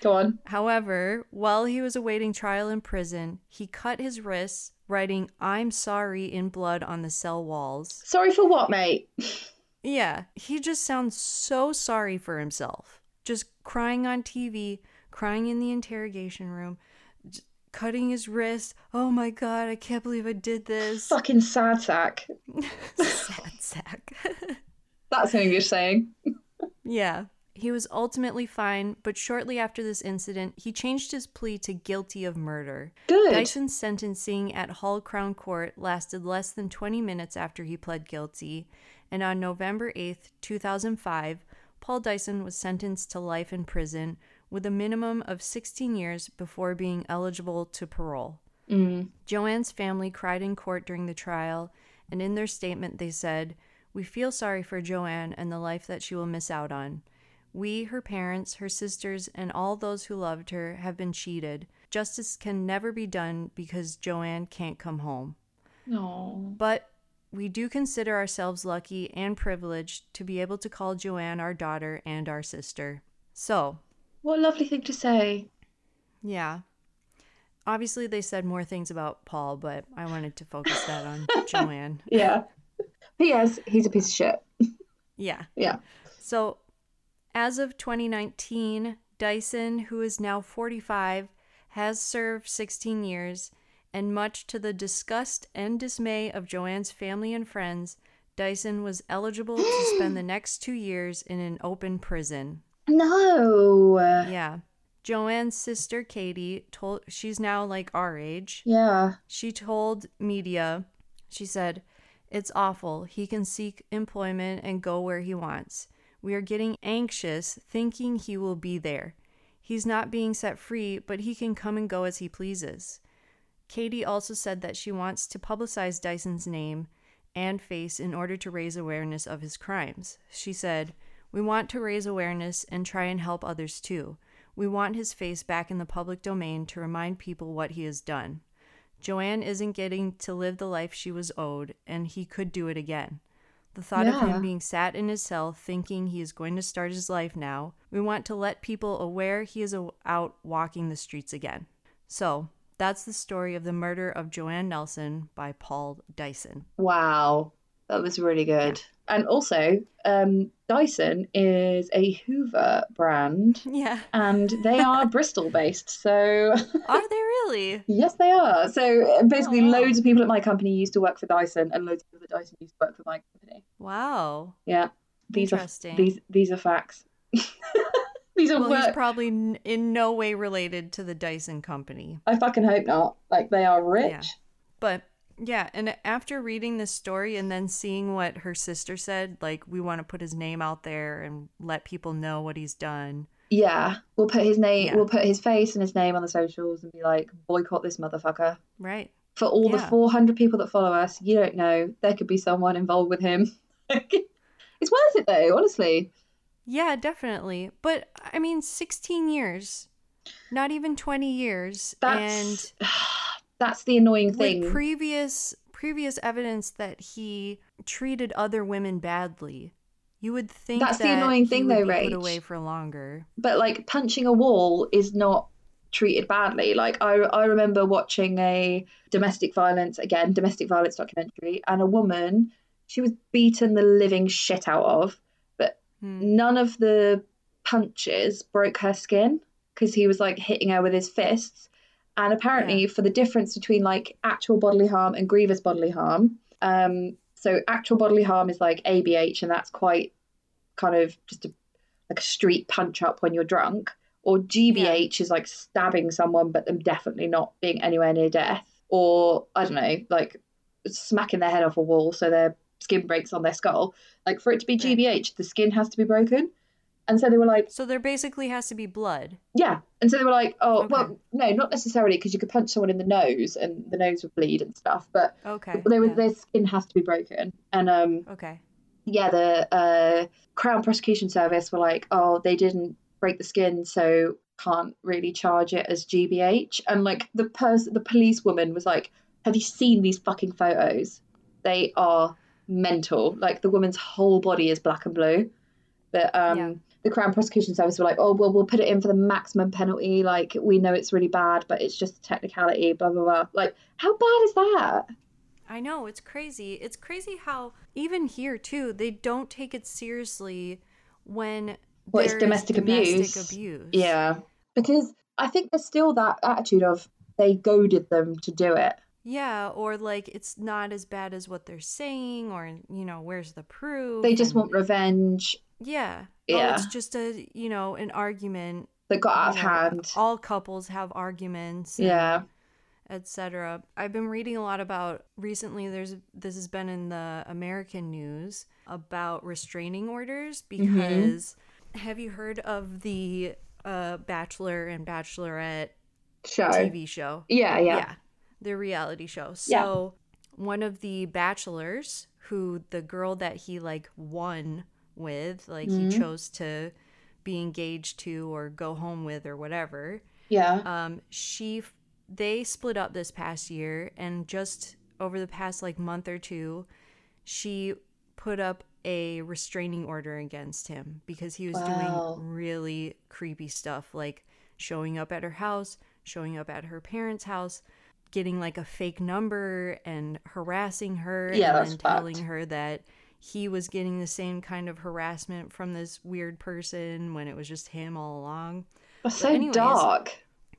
Speaker 1: Go on.
Speaker 2: However, while he was awaiting trial in prison, he cut his wrists, writing, I'm sorry in blood on the cell walls.
Speaker 1: Sorry for what, mate?
Speaker 2: Yeah, he just sounds so sorry for himself. Just crying on TV, crying in the interrogation room, cutting his wrist. Oh my god, I can't believe I did this.
Speaker 1: Fucking sad sack.
Speaker 2: Sad sack.
Speaker 1: That's an English saying.
Speaker 2: yeah. He was ultimately fine, but shortly after this incident, he changed his plea to guilty of murder.
Speaker 1: Good.
Speaker 2: Dyson's sentencing at Hull Crown Court lasted less than 20 minutes after he pled guilty, and on November 8, 2005, Paul Dyson was sentenced to life in prison with a minimum of 16 years before being eligible to parole.
Speaker 1: Mm.
Speaker 2: Joanne's family cried in court during the trial, and in their statement they said, We feel sorry for Joanne and the life that she will miss out on. We, her parents, her sisters, and all those who loved her have been cheated. Justice can never be done because Joanne can't come home.
Speaker 1: No.
Speaker 2: But we do consider ourselves lucky and privileged to be able to call Joanne our daughter and our sister. So,
Speaker 1: What a lovely thing to say.
Speaker 2: yeah. Obviously, they said more things about Paul, but I wanted to focus that on Joanne.
Speaker 1: Yeah. P.S. He's a piece of shit.
Speaker 2: Yeah.
Speaker 1: Yeah.
Speaker 2: So, as of 2019, Dyson, who is now 45, has served 16 years, and much to the disgust and dismay of Joanne's family and friends, Dyson was eligible to spend the next two years in an open prison.
Speaker 1: No.
Speaker 2: Yeah. Joanne's sister, Katie, told she's now like our age.
Speaker 1: Yeah.
Speaker 2: She told media, she said, It's awful. He can seek employment and go where he wants. We are getting anxious, thinking he will be there. He's not being set free, but he can come and go as he pleases. Katie also said that she wants to publicize Dyson's name and face in order to raise awareness of his crimes. She said, We want to raise awareness and try and help others too. We want his face back in the public domain to remind people what he has done. Joanne isn't getting to live the life she was owed, and he could do it again. The thought of him being sat in his cell thinking he is going to start his life now. We want to let people aware he is out walking the streets again. So, that's the story of the murder of Joanne Nelson by Paul Dyson.
Speaker 1: Wow, that was really good. And also, um, Dyson is a Hoover brand,
Speaker 2: Yeah.
Speaker 1: and they are Bristol based. So,
Speaker 2: Are they really?
Speaker 1: yes, they are. So, basically,
Speaker 2: Oh, wow.
Speaker 1: loads of people at my company used to work for Dyson, and loads of people at Dyson used to work for my company.
Speaker 2: Wow.
Speaker 1: Yeah, these are these these are facts. these are
Speaker 2: Well, he's probably n- in no way related to the Dyson company.
Speaker 1: I fucking hope not. Like they are rich.
Speaker 2: Yeah. But yeah, and after reading this story and then seeing what her sister said, like we want to put his name out there and let people know what he's done.
Speaker 1: Yeah, we'll put his name,
Speaker 2: Yeah.
Speaker 1: we'll put his face and his name on the socials and be like, boycott this motherfucker.
Speaker 2: Right.
Speaker 1: For all the 400 people that follow us, you don't know, there could be someone involved with him. it's worth it though, honestly.
Speaker 2: Yeah, definitely. But I mean, 16 years, not even 20 years,
Speaker 1: That's
Speaker 2: and
Speaker 1: that's the annoying
Speaker 2: with
Speaker 1: thing.
Speaker 2: previous previous evidence that he treated other women badly. You would think
Speaker 1: That's the annoying
Speaker 2: he
Speaker 1: thing though, Rach.
Speaker 2: put away for longer.
Speaker 1: but like punching a wall is not treated badly. Like I I remember watching a domestic violence again, domestic violence documentary and a woman she was beaten the living shit out of, but
Speaker 2: Hmm.
Speaker 1: none of the punches broke her skin because he was like hitting her with his fists. And apparently, for the difference between like actual bodily harm and grievous bodily harm, um, so actual bodily harm is like ABH, and that's quite kind of just a, like a street punch up when you're drunk. Or GBH is like stabbing someone, but them definitely not being anywhere near death. Or I don't know, like smacking their head off a wall so their skin breaks on their skull. Like for it to be. GBH, the skin has to be broken. And so they were like,
Speaker 2: So there basically has to be blood.
Speaker 1: yeah. And so they were like, oh,
Speaker 2: Okay.
Speaker 1: well, no, not necessarily because you could punch someone in the nose and the nose would bleed and stuff. But
Speaker 2: Okay.
Speaker 1: they were,
Speaker 2: yeah.
Speaker 1: their skin has to be broken. And um,
Speaker 2: Okay.
Speaker 1: yeah, the uh, Crown Prosecution Service were like, oh, they didn't break the skin, so can't really charge it as GBH. And like the person, the policewoman was like, have you seen these fucking photos? They are mental. Like the woman's whole body is black and blue. But um,
Speaker 2: Yeah.
Speaker 1: The Crown Prosecution Service were like, oh, well, we'll put it in for the maximum penalty. Like we know it's really bad, but it's just a technicality. Blah blah blah. Like how bad is that?
Speaker 2: I know, it's crazy. It's crazy how even here too, they don't take it seriously when
Speaker 1: Well, it's
Speaker 2: there's
Speaker 1: domestic abuse.
Speaker 2: abuse.
Speaker 1: Yeah, because I think there's still that attitude of they goaded them to do it.
Speaker 2: Yeah, or like it's not as bad as what they're saying, or you know, where's the proof?
Speaker 1: They just
Speaker 2: and-
Speaker 1: want revenge
Speaker 2: yeah,
Speaker 1: Yeah.
Speaker 2: Oh, it's just a you know an argument.
Speaker 1: that got out of hand.
Speaker 2: All couples have arguments.
Speaker 1: Yeah,
Speaker 2: etc. I've been reading a lot about recently. There's this has been in the American news about restraining orders
Speaker 1: Mm-hmm.
Speaker 2: because have you heard of the uh, Bachelor and Bachelorette
Speaker 1: show.
Speaker 2: TV show?
Speaker 1: Yeah, yeah,
Speaker 2: the reality show.
Speaker 1: Yeah.
Speaker 2: So one of the bachelors, who the girl that he like won with, like
Speaker 1: Mm-hmm.
Speaker 2: he chose to be engaged to or go home with or whatever.
Speaker 1: yeah.
Speaker 2: Um, she they split up this past year, and just over the past like month or two, she put up a restraining order against him because he was
Speaker 1: Wow.
Speaker 2: doing really creepy stuff like showing up at her house, showing up at her parents' house, getting like a fake number and harassing her
Speaker 1: Yeah,
Speaker 2: and then
Speaker 1: fucked.
Speaker 2: telling her that he was getting the same kind of harassment from this weird person when it was just him all along
Speaker 1: That's so
Speaker 2: anyways,
Speaker 1: dark.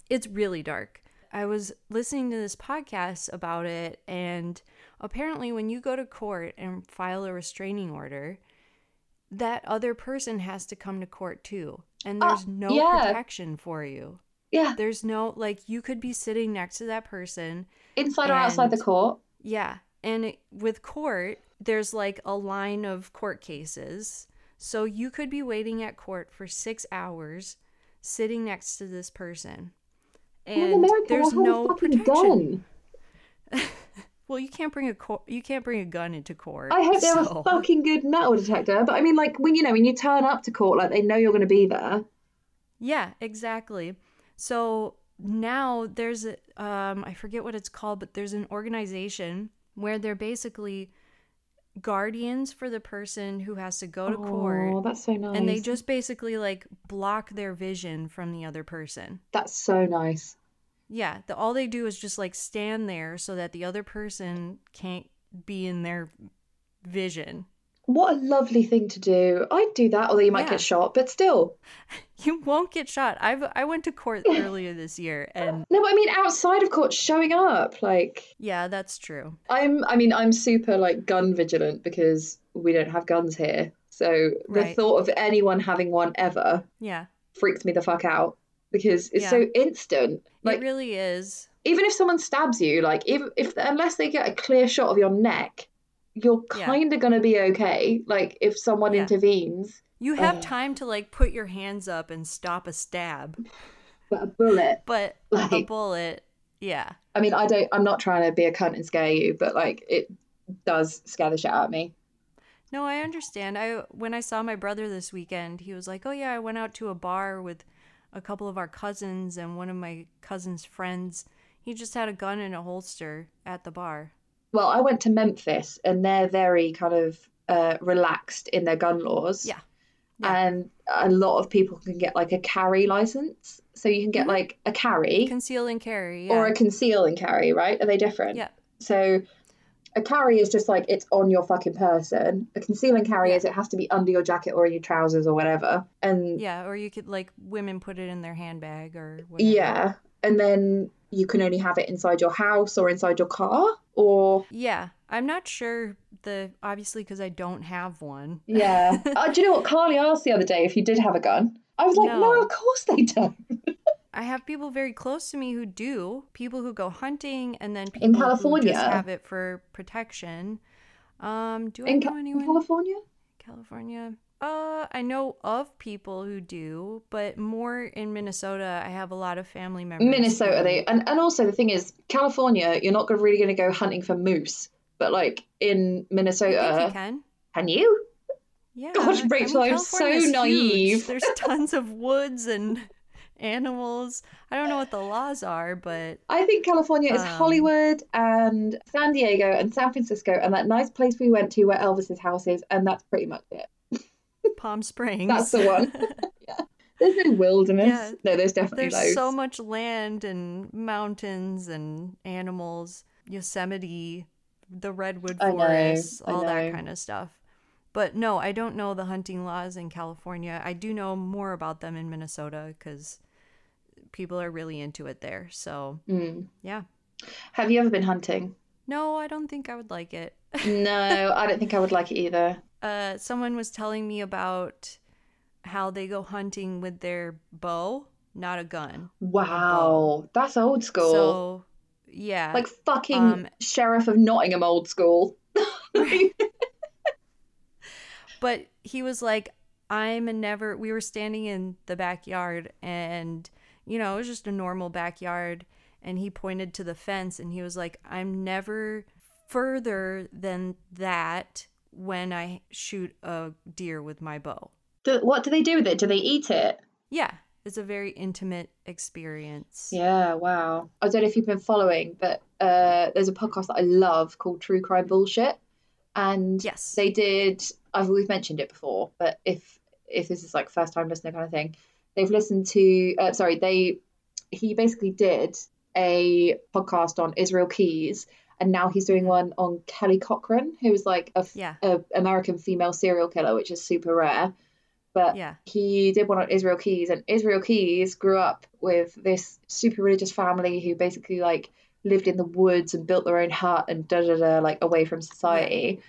Speaker 2: it's really dark. I was listening to this podcast about it, and apparently, when you go to court and file a restraining order, that other person has to come to court too. And
Speaker 1: Ah,
Speaker 2: there's no
Speaker 1: yeah.
Speaker 2: protection for you.
Speaker 1: Yeah,
Speaker 2: There's no, like, you could be sitting next to that person.
Speaker 1: inside or outside the court.
Speaker 2: Yeah. And it, with court, there's like a line of court cases. So you could be waiting at court for six hours sitting next to this person. And
Speaker 1: America,
Speaker 2: there's no protection.
Speaker 1: gun.
Speaker 2: Well, you can't bring a co- you can't bring a gun into court.
Speaker 1: I hope they have a fucking good metal detector. But I mean, like when you know when you turn up to court, like they know you're going to be there.
Speaker 2: Yeah, exactly. So now there's a, um I forget what it's called, but there's an organization where they're basically guardians for the person who has to go to
Speaker 1: Oh,
Speaker 2: court.
Speaker 1: that's so nice.
Speaker 2: And they just basically like block their vision from the other person.
Speaker 1: That's so nice.
Speaker 2: Yeah, the, all they do is just like stand there so that the other person can't be in their vision.
Speaker 1: What a lovely thing to do. I'd do that, although you might
Speaker 2: Yeah.
Speaker 1: get shot, but still.
Speaker 2: You won't get shot. I've I went to court earlier this year and
Speaker 1: No, but I mean outside of court, showing up. Like
Speaker 2: yeah, that's true.
Speaker 1: I'm I mean, I'm super like gun vigilant because we don't have guns here. So the
Speaker 2: Right.
Speaker 1: thought of anyone having one ever
Speaker 2: Yeah.
Speaker 1: freaks me the fuck out because it's
Speaker 2: Yeah.
Speaker 1: so instant. Like
Speaker 2: it really is.
Speaker 1: even if someone stabs you, like if if unless they get a clear shot of your neck, you're kind of gonna be okay. Like if someone
Speaker 2: Yeah.
Speaker 1: intervenes,
Speaker 2: You have
Speaker 1: Ugh.
Speaker 2: time to like put your hands up and stop a stab,
Speaker 1: but a bullet.
Speaker 2: but
Speaker 1: like, a
Speaker 2: bullet, yeah.
Speaker 1: I mean, I don't. I'm not trying to be a cunt and scare you, but like it does scare the shit out of me.
Speaker 2: No, I understand. I when I saw my brother this weekend, he was like, "Oh yeah, I went out to a bar with a couple of our cousins and one of my cousin's friends. He just had a gun in a holster at the bar."
Speaker 1: Well, I went to Memphis, and they're very kind of uh, relaxed in their gun laws.
Speaker 2: Yeah. Yeah.
Speaker 1: And a lot of people can get like a carry license, so you can get
Speaker 2: Mhm.
Speaker 1: like a carry
Speaker 2: Conceal and carry. Yeah.
Speaker 1: or a conceal and carry, right? Are they different?
Speaker 2: Yeah.
Speaker 1: So a carry is just like it's on your fucking person. A conceal and carry
Speaker 2: Yeah.
Speaker 1: is it has to be under your jacket or in your trousers or whatever. And
Speaker 2: yeah, or you could like women put it in their handbag or whatever.
Speaker 1: yeah, and then you can only have it inside your house or inside your car or
Speaker 2: Yeah, I'm not sure the obviously because I don't have one.
Speaker 1: yeah. uh, do you know what Carly asked the other day if you did have a gun? I was like, no,
Speaker 2: No.
Speaker 1: of course they don't.
Speaker 2: I have people very close to me who do. People who go hunting, and then people
Speaker 1: In
Speaker 2: who
Speaker 1: California?
Speaker 2: just have it for protection. Um, do I
Speaker 1: In,
Speaker 2: know anyone?
Speaker 1: California?
Speaker 2: California. Uh, I know of people who do, but more in Minnesota. I have a lot of family members.
Speaker 1: Minnesota, they and, and also the thing is, California, you're not gonna- really going to go hunting for moose, but like in
Speaker 2: I think you
Speaker 1: Minnesota,
Speaker 2: can.
Speaker 1: can you?
Speaker 2: Yeah.
Speaker 1: Gosh,
Speaker 2: I mean,
Speaker 1: Rachel, I'm so
Speaker 2: California's huge.
Speaker 1: naive.
Speaker 2: There's tons of woods and animals. I don't know what the laws are, but
Speaker 1: I think California is
Speaker 2: Um,
Speaker 1: Hollywood and San Diego and San Francisco and that nice place we went to where Elvis's house is, and that's pretty much it.
Speaker 2: Palm Springs.
Speaker 1: That's the one. yeah. There's no wilderness.
Speaker 2: Yeah.
Speaker 1: No, there's definitely
Speaker 2: There's
Speaker 1: loads.
Speaker 2: so much land and mountains and animals, Yosemite, the redwood forests, all that kind of stuff. But no, I don't know the hunting laws in California. I do know more about them in Minnesota because people are really into it there. So,
Speaker 1: Mm.
Speaker 2: yeah.
Speaker 1: Have you ever been hunting?
Speaker 2: No, I don't think I would like it.
Speaker 1: No, I don't think I would like it either.
Speaker 2: Uh, someone was telling me about how they go hunting with their bow, not a gun.
Speaker 1: Wow, that's old school.
Speaker 2: So, yeah.
Speaker 1: like fucking
Speaker 2: um,
Speaker 1: Sheriff of Nottingham old school.
Speaker 2: But he was like, I'm a never. We were standing in the backyard, and you know, it was just a normal backyard. And he pointed to the fence, and he was like, I'm never further than that when I shoot a deer with my bow.
Speaker 1: Do- what do they do with it? Do they eat it?
Speaker 2: Yeah, it's a very intimate experience.
Speaker 1: Yeah, wow. I don't know if you've been following, but uh, there's a podcast that I love called True Crime Bullshit, and
Speaker 2: Yes.
Speaker 1: they did. I've always mentioned it before, but if if this is like first time listener kind of thing, they've listened to. Uh, sorry, they he basically did a podcast on Israel Keys, and now he's doing one on Kelly Cochran, who is like a,
Speaker 2: Yeah.
Speaker 1: a American female serial killer, which is super rare. But
Speaker 2: Yeah.
Speaker 1: he did one on Israel Keys, and Israel Keys grew up with this super religious family who basically like lived in the woods and built their own hut and da da da, like away from society.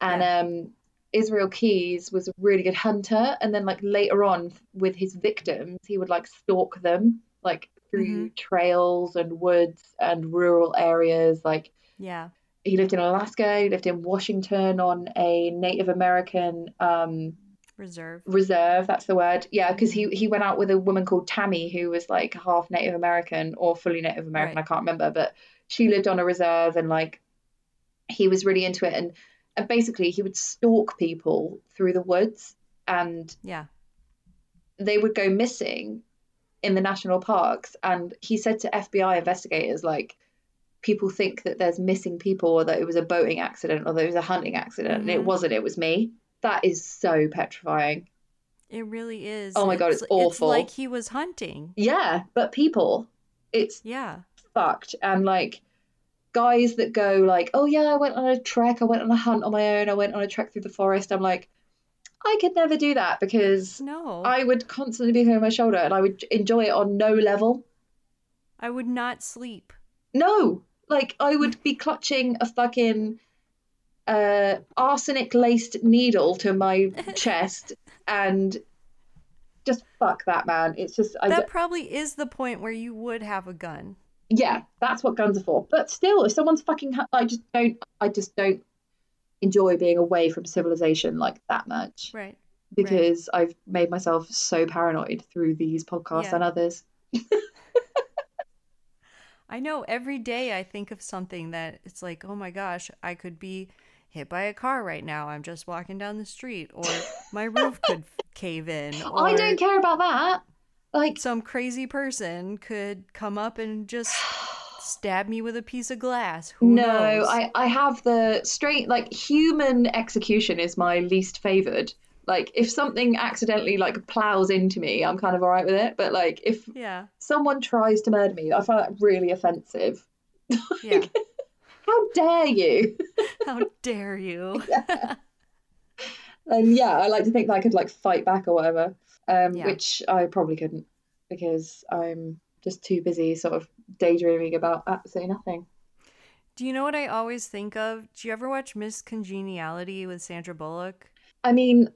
Speaker 1: And um, Israel Keys was a really good hunter, and then like later on with his victims, he would like stalk them like through trails and woods and rural areas. Like
Speaker 2: Yeah.
Speaker 1: he lived in Alaska, he lived in Washington on a Native American um,
Speaker 2: Reserve.
Speaker 1: reserve that's the word yeah because he he went out with a woman called tammy who was like half native american or fully native american
Speaker 2: Right.
Speaker 1: i can't remember but she lived on a reserve and like he was really into it and and basically he would stalk people through the woods and
Speaker 2: Yeah.
Speaker 1: they would go missing in the national parks and he said to fbi investigators like people think that there's missing people or that it was a boating accident or that it was a hunting accident and it
Speaker 2: Mhm.
Speaker 1: wasn't it was me that is so petrifying
Speaker 2: It really is.
Speaker 1: Oh my God, it's
Speaker 2: It's
Speaker 1: awful.
Speaker 2: like he was hunting.
Speaker 1: yeah but people it's
Speaker 2: Yeah.
Speaker 1: fucked and like guys that go like oh yeah i went on a trek i went on a hunt on my own i went on a trek through the forest i'm like i could never do that because
Speaker 2: No.
Speaker 1: i would constantly be over my shoulder and i would enjoy it on no level
Speaker 2: I would not sleep.
Speaker 1: no like i would be clutching a fucking uh arsenic laced needle to my chest and just fuck that man it's just i
Speaker 2: That probably is the point where you would have a gun.
Speaker 1: yeah, that's what guns are for. But still, if someone's fucking, I just don't, I just don't enjoy being away from civilization like that much
Speaker 2: Right.
Speaker 1: because I've made myself so paranoid through these podcasts
Speaker 2: Yeah.
Speaker 1: and others.
Speaker 2: I know every day I think of something that it's like, oh my gosh, I could be hit by a car right now. I'm just walking down the street, or my roof could cave in. Oh, or
Speaker 1: I don't care about that. Like,
Speaker 2: Some crazy person could come up and just stab me with a piece of glass. Who
Speaker 1: no,
Speaker 2: knows?
Speaker 1: I, I have the straight, like, human execution is my least favored. Like, if something accidentally, like, plows into me, I'm kind of all right with it. But, like, if
Speaker 2: Yeah,
Speaker 1: someone tries to murder me, I find that really offensive.
Speaker 2: yeah.
Speaker 1: How dare you?
Speaker 2: How dare you?
Speaker 1: And yeah, I like to think that I could like fight back or whatever, um,
Speaker 2: Yeah.
Speaker 1: which I probably couldn't because I'm just too busy sort of daydreaming about absolutely nothing.
Speaker 2: Do you know what I always think of? Do you ever watch Miss Congeniality with Sandra Bullock?
Speaker 1: I mean,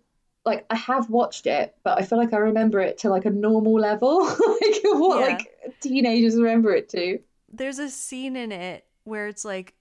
Speaker 1: like I have watched it, but I feel like I remember it to like a normal level, like what
Speaker 2: Yeah.
Speaker 1: like teenagers remember it to.
Speaker 2: There's a scene in it where it's like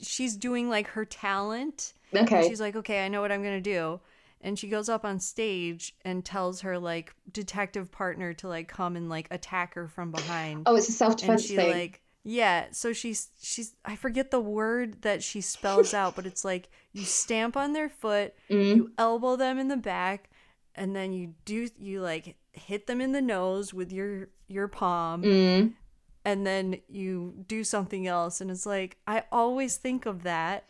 Speaker 2: she's doing like her talent And
Speaker 1: Okay.
Speaker 2: she's like, okay, I know what I'm going to do. And she goes up on stage and tells her like detective partner to like come and like attack her from behind.
Speaker 1: Oh, it's a self defense thing.
Speaker 2: like yeah, so she's she's I forget the word that she spells out, but it's like you stamp on their foot,
Speaker 1: Mm.
Speaker 2: you elbow them in the back, and then you do you like hit them in the nose with your your palm
Speaker 1: Mm.
Speaker 2: and then you do something else and it's like i always think of that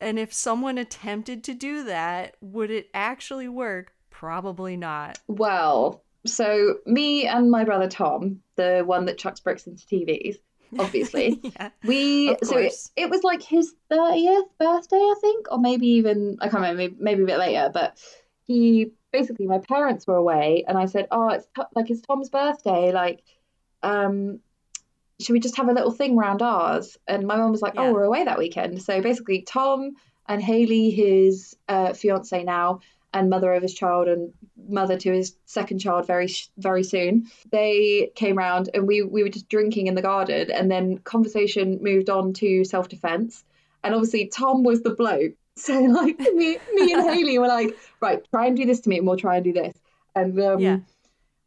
Speaker 2: and if someone attempted to do that would it actually work probably not
Speaker 1: Well, so me and my brother Tom, the one that chucks bricks into TVs, obviously.
Speaker 2: yeah
Speaker 1: We so it, it was like his 30th birthday, I think, or maybe even I can't remember, maybe, maybe a bit later. But he basically my parents were away, and I said, "Oh, it's like it's Tom's birthday. Like, um, should we just have a little thing round ours?" And my mum was like,
Speaker 2: Yeah.
Speaker 1: "Oh, we're away that weekend." So basically, Tom and Haley, his uh, fiance now, and mother of his child, and mother to his second child very very soon. They came round and we we were just drinking in the garden, and then conversation moved on to self defense, and obviously Tom was the bloke. So like me, me and Haley were like, right, try and do this to me, and we'll try and do this, and um,
Speaker 2: Yeah.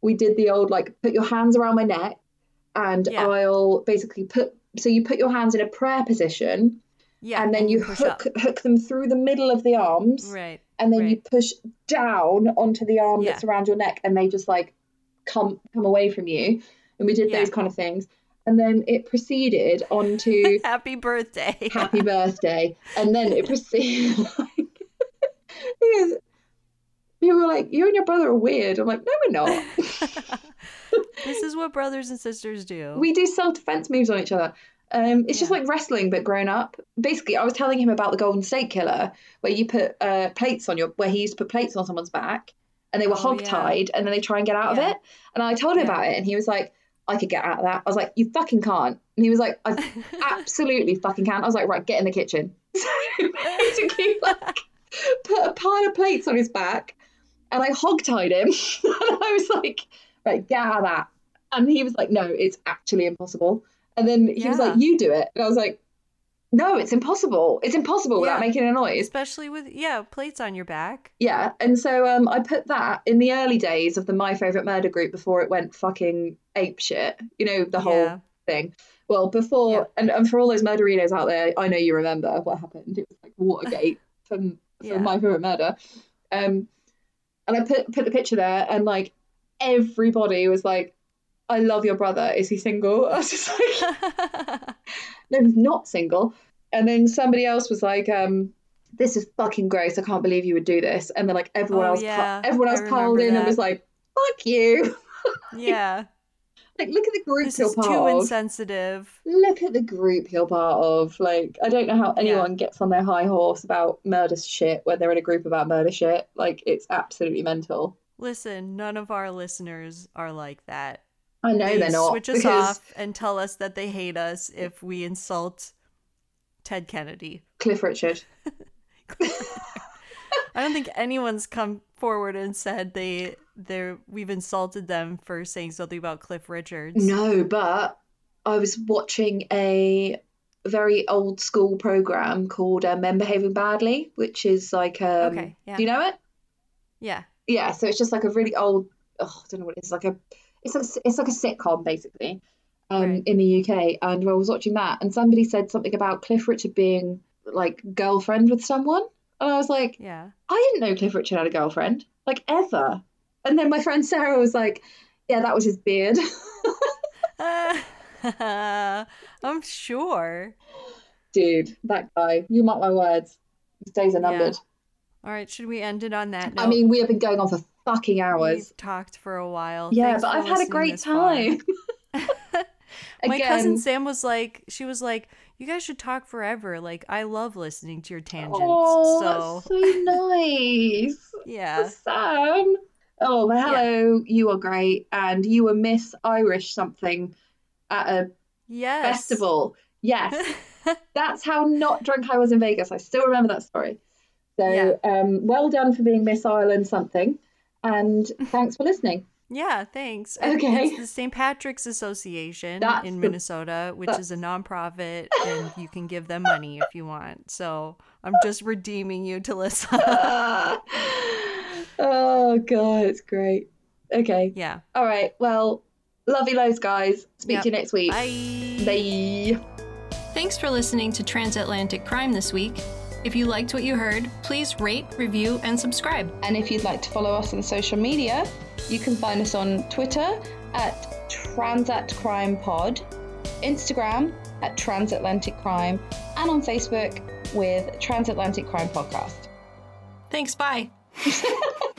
Speaker 1: we did the old like put your hands around my neck, and
Speaker 2: Yeah.
Speaker 1: I'll basically put so you put your hands in a prayer position,
Speaker 2: yeah
Speaker 1: and then you hook
Speaker 2: up.
Speaker 1: hook them through the middle of the arms
Speaker 2: right
Speaker 1: and then you push down onto the arm
Speaker 2: Yeah.
Speaker 1: that's around your neck and they just like come come away from you. And we did
Speaker 2: Yeah.
Speaker 1: those kind of things. And then it proceeded onto
Speaker 2: happy birthday.
Speaker 1: Happy birthday. And then it proceeded like because people were like you and your brother are weird. I'm like no we're not.
Speaker 2: This is what brothers and sisters do.
Speaker 1: We do self-defense moves on each other um, it's just like wrestling but grown up. Basically, I was telling him about the Golden State Killer, where you put uh, plates on your, where he used to put plates on someone's back, and they were
Speaker 2: Oh,
Speaker 1: hog tied, and then they try and get out
Speaker 2: Yeah.
Speaker 1: of it. And I told him
Speaker 2: Yeah.
Speaker 1: about it, and he was like, "I could get out of that." I was like, "You fucking can't." And he was like, "I absolutely fucking can't." I was like, "Right, get in the kitchen." So basically, like, put a pile of plates on his back, and I hog tied him. and I was like, "Right, get out of that." And he was like, "No, it's actually impossible." And then he was like, "You do it," and I was like, "No, it's impossible. It's impossible without
Speaker 2: Yeah.
Speaker 1: making a noise."
Speaker 2: especially with yeah plates on your back
Speaker 1: Yeah, and so um, I put that in the early days of the My Favorite Murder group before it went fucking ape shit. You know the whole
Speaker 2: Yeah.
Speaker 1: thing. Well, before
Speaker 2: Yeah.
Speaker 1: and, and for all those murderinos out there, I know you remember what happened. It was like Watergate from for
Speaker 2: Yeah.
Speaker 1: My Favorite Murder. Um, and I put put the picture there, and like everybody was like, "I love your brother. Is he single?" I was just like, no, he's not single. And then somebody else was like, um, this is fucking gross. I can't believe you would do this. And then like everyone
Speaker 2: Oh,
Speaker 1: else,
Speaker 2: yeah.
Speaker 1: everyone else piled in and was like, fuck you.
Speaker 2: Yeah.
Speaker 1: like, look at the group
Speaker 2: This
Speaker 1: you're
Speaker 2: is
Speaker 1: part
Speaker 2: too
Speaker 1: of.
Speaker 2: insensitive.
Speaker 1: look at the group you're part of. Like, I don't know how anyone gets on their high horse about murder shit when they're in a group about murder shit. Like, it's absolutely mental.
Speaker 2: Listen, none of our listeners are like that.
Speaker 1: I know
Speaker 2: they
Speaker 1: they're not.
Speaker 2: switch us
Speaker 1: because
Speaker 2: off and tell us that they hate us if we insult Ted Kennedy.
Speaker 1: Cliff Richard.
Speaker 2: I don't think anyone's come forward and said they they we've insulted them for saying something about Cliff Richards.
Speaker 1: No, but I was watching a very old school program called uh, Men Behaving Badly, which is like, um,
Speaker 2: Okay, yeah.
Speaker 1: do you know it?
Speaker 2: Yeah.
Speaker 1: yeah, so it's just like a really old. Oh, I don't know what it is. Like a, it's like a, it's like a sitcom basically, um,
Speaker 2: Right.
Speaker 1: in the UK. And I was watching that, and somebody said something about Cliff Richard being like girlfriend with someone, and I was like,
Speaker 2: Yeah.
Speaker 1: I didn't know Cliff Richard had a girlfriend, like ever. And then my friend Sarah was like, Yeah, that was his beard.
Speaker 2: I'm sure.
Speaker 1: Dude, that guy. You mark my words. His days are
Speaker 2: Yeah. All right, should we end it on that note?
Speaker 1: I mean, we have been going on for fucking hours.
Speaker 2: we've talked for a while.
Speaker 1: Yeah,
Speaker 2: Thanks
Speaker 1: but I've had a great time.
Speaker 2: My cousin Sam was like, she was like, you guys should talk forever. Like, I love listening to your tangents.
Speaker 1: Oh,
Speaker 2: so
Speaker 1: that's so nice.
Speaker 2: yeah,
Speaker 1: Sam. Oh, well, hello. You are great. And you were Miss Irish something at a
Speaker 2: yes.
Speaker 1: festival. Yes. That's how not drunk I was in Vegas. I still remember that story. So,
Speaker 2: Yeah.
Speaker 1: um, well done for being Miss Ireland something. And thanks for listening.
Speaker 2: yeah, thanks.
Speaker 1: Okay.
Speaker 2: It's the St. Patrick's Association
Speaker 1: That's
Speaker 2: in
Speaker 1: the-
Speaker 2: Minnesota, which is a nonprofit, and you can give them money if you want. So I'm just redeeming you to listen.
Speaker 1: oh, God, it's great. Okay.
Speaker 2: yeah.
Speaker 1: All right. Well, love you loads, guys. Speak
Speaker 2: Yep.
Speaker 1: to you next week.
Speaker 2: Bye.
Speaker 1: Bye.
Speaker 3: Thanks for listening to Transatlantic Crime this week. If you liked what you heard, please rate, review, and subscribe.
Speaker 1: And if you'd like to follow us on social media, you can find us on Twitter at Transat Crime Pod, Instagram at Transatlantic Crime, and on Facebook with Transatlantic Crime Podcast.
Speaker 3: Thanks, bye.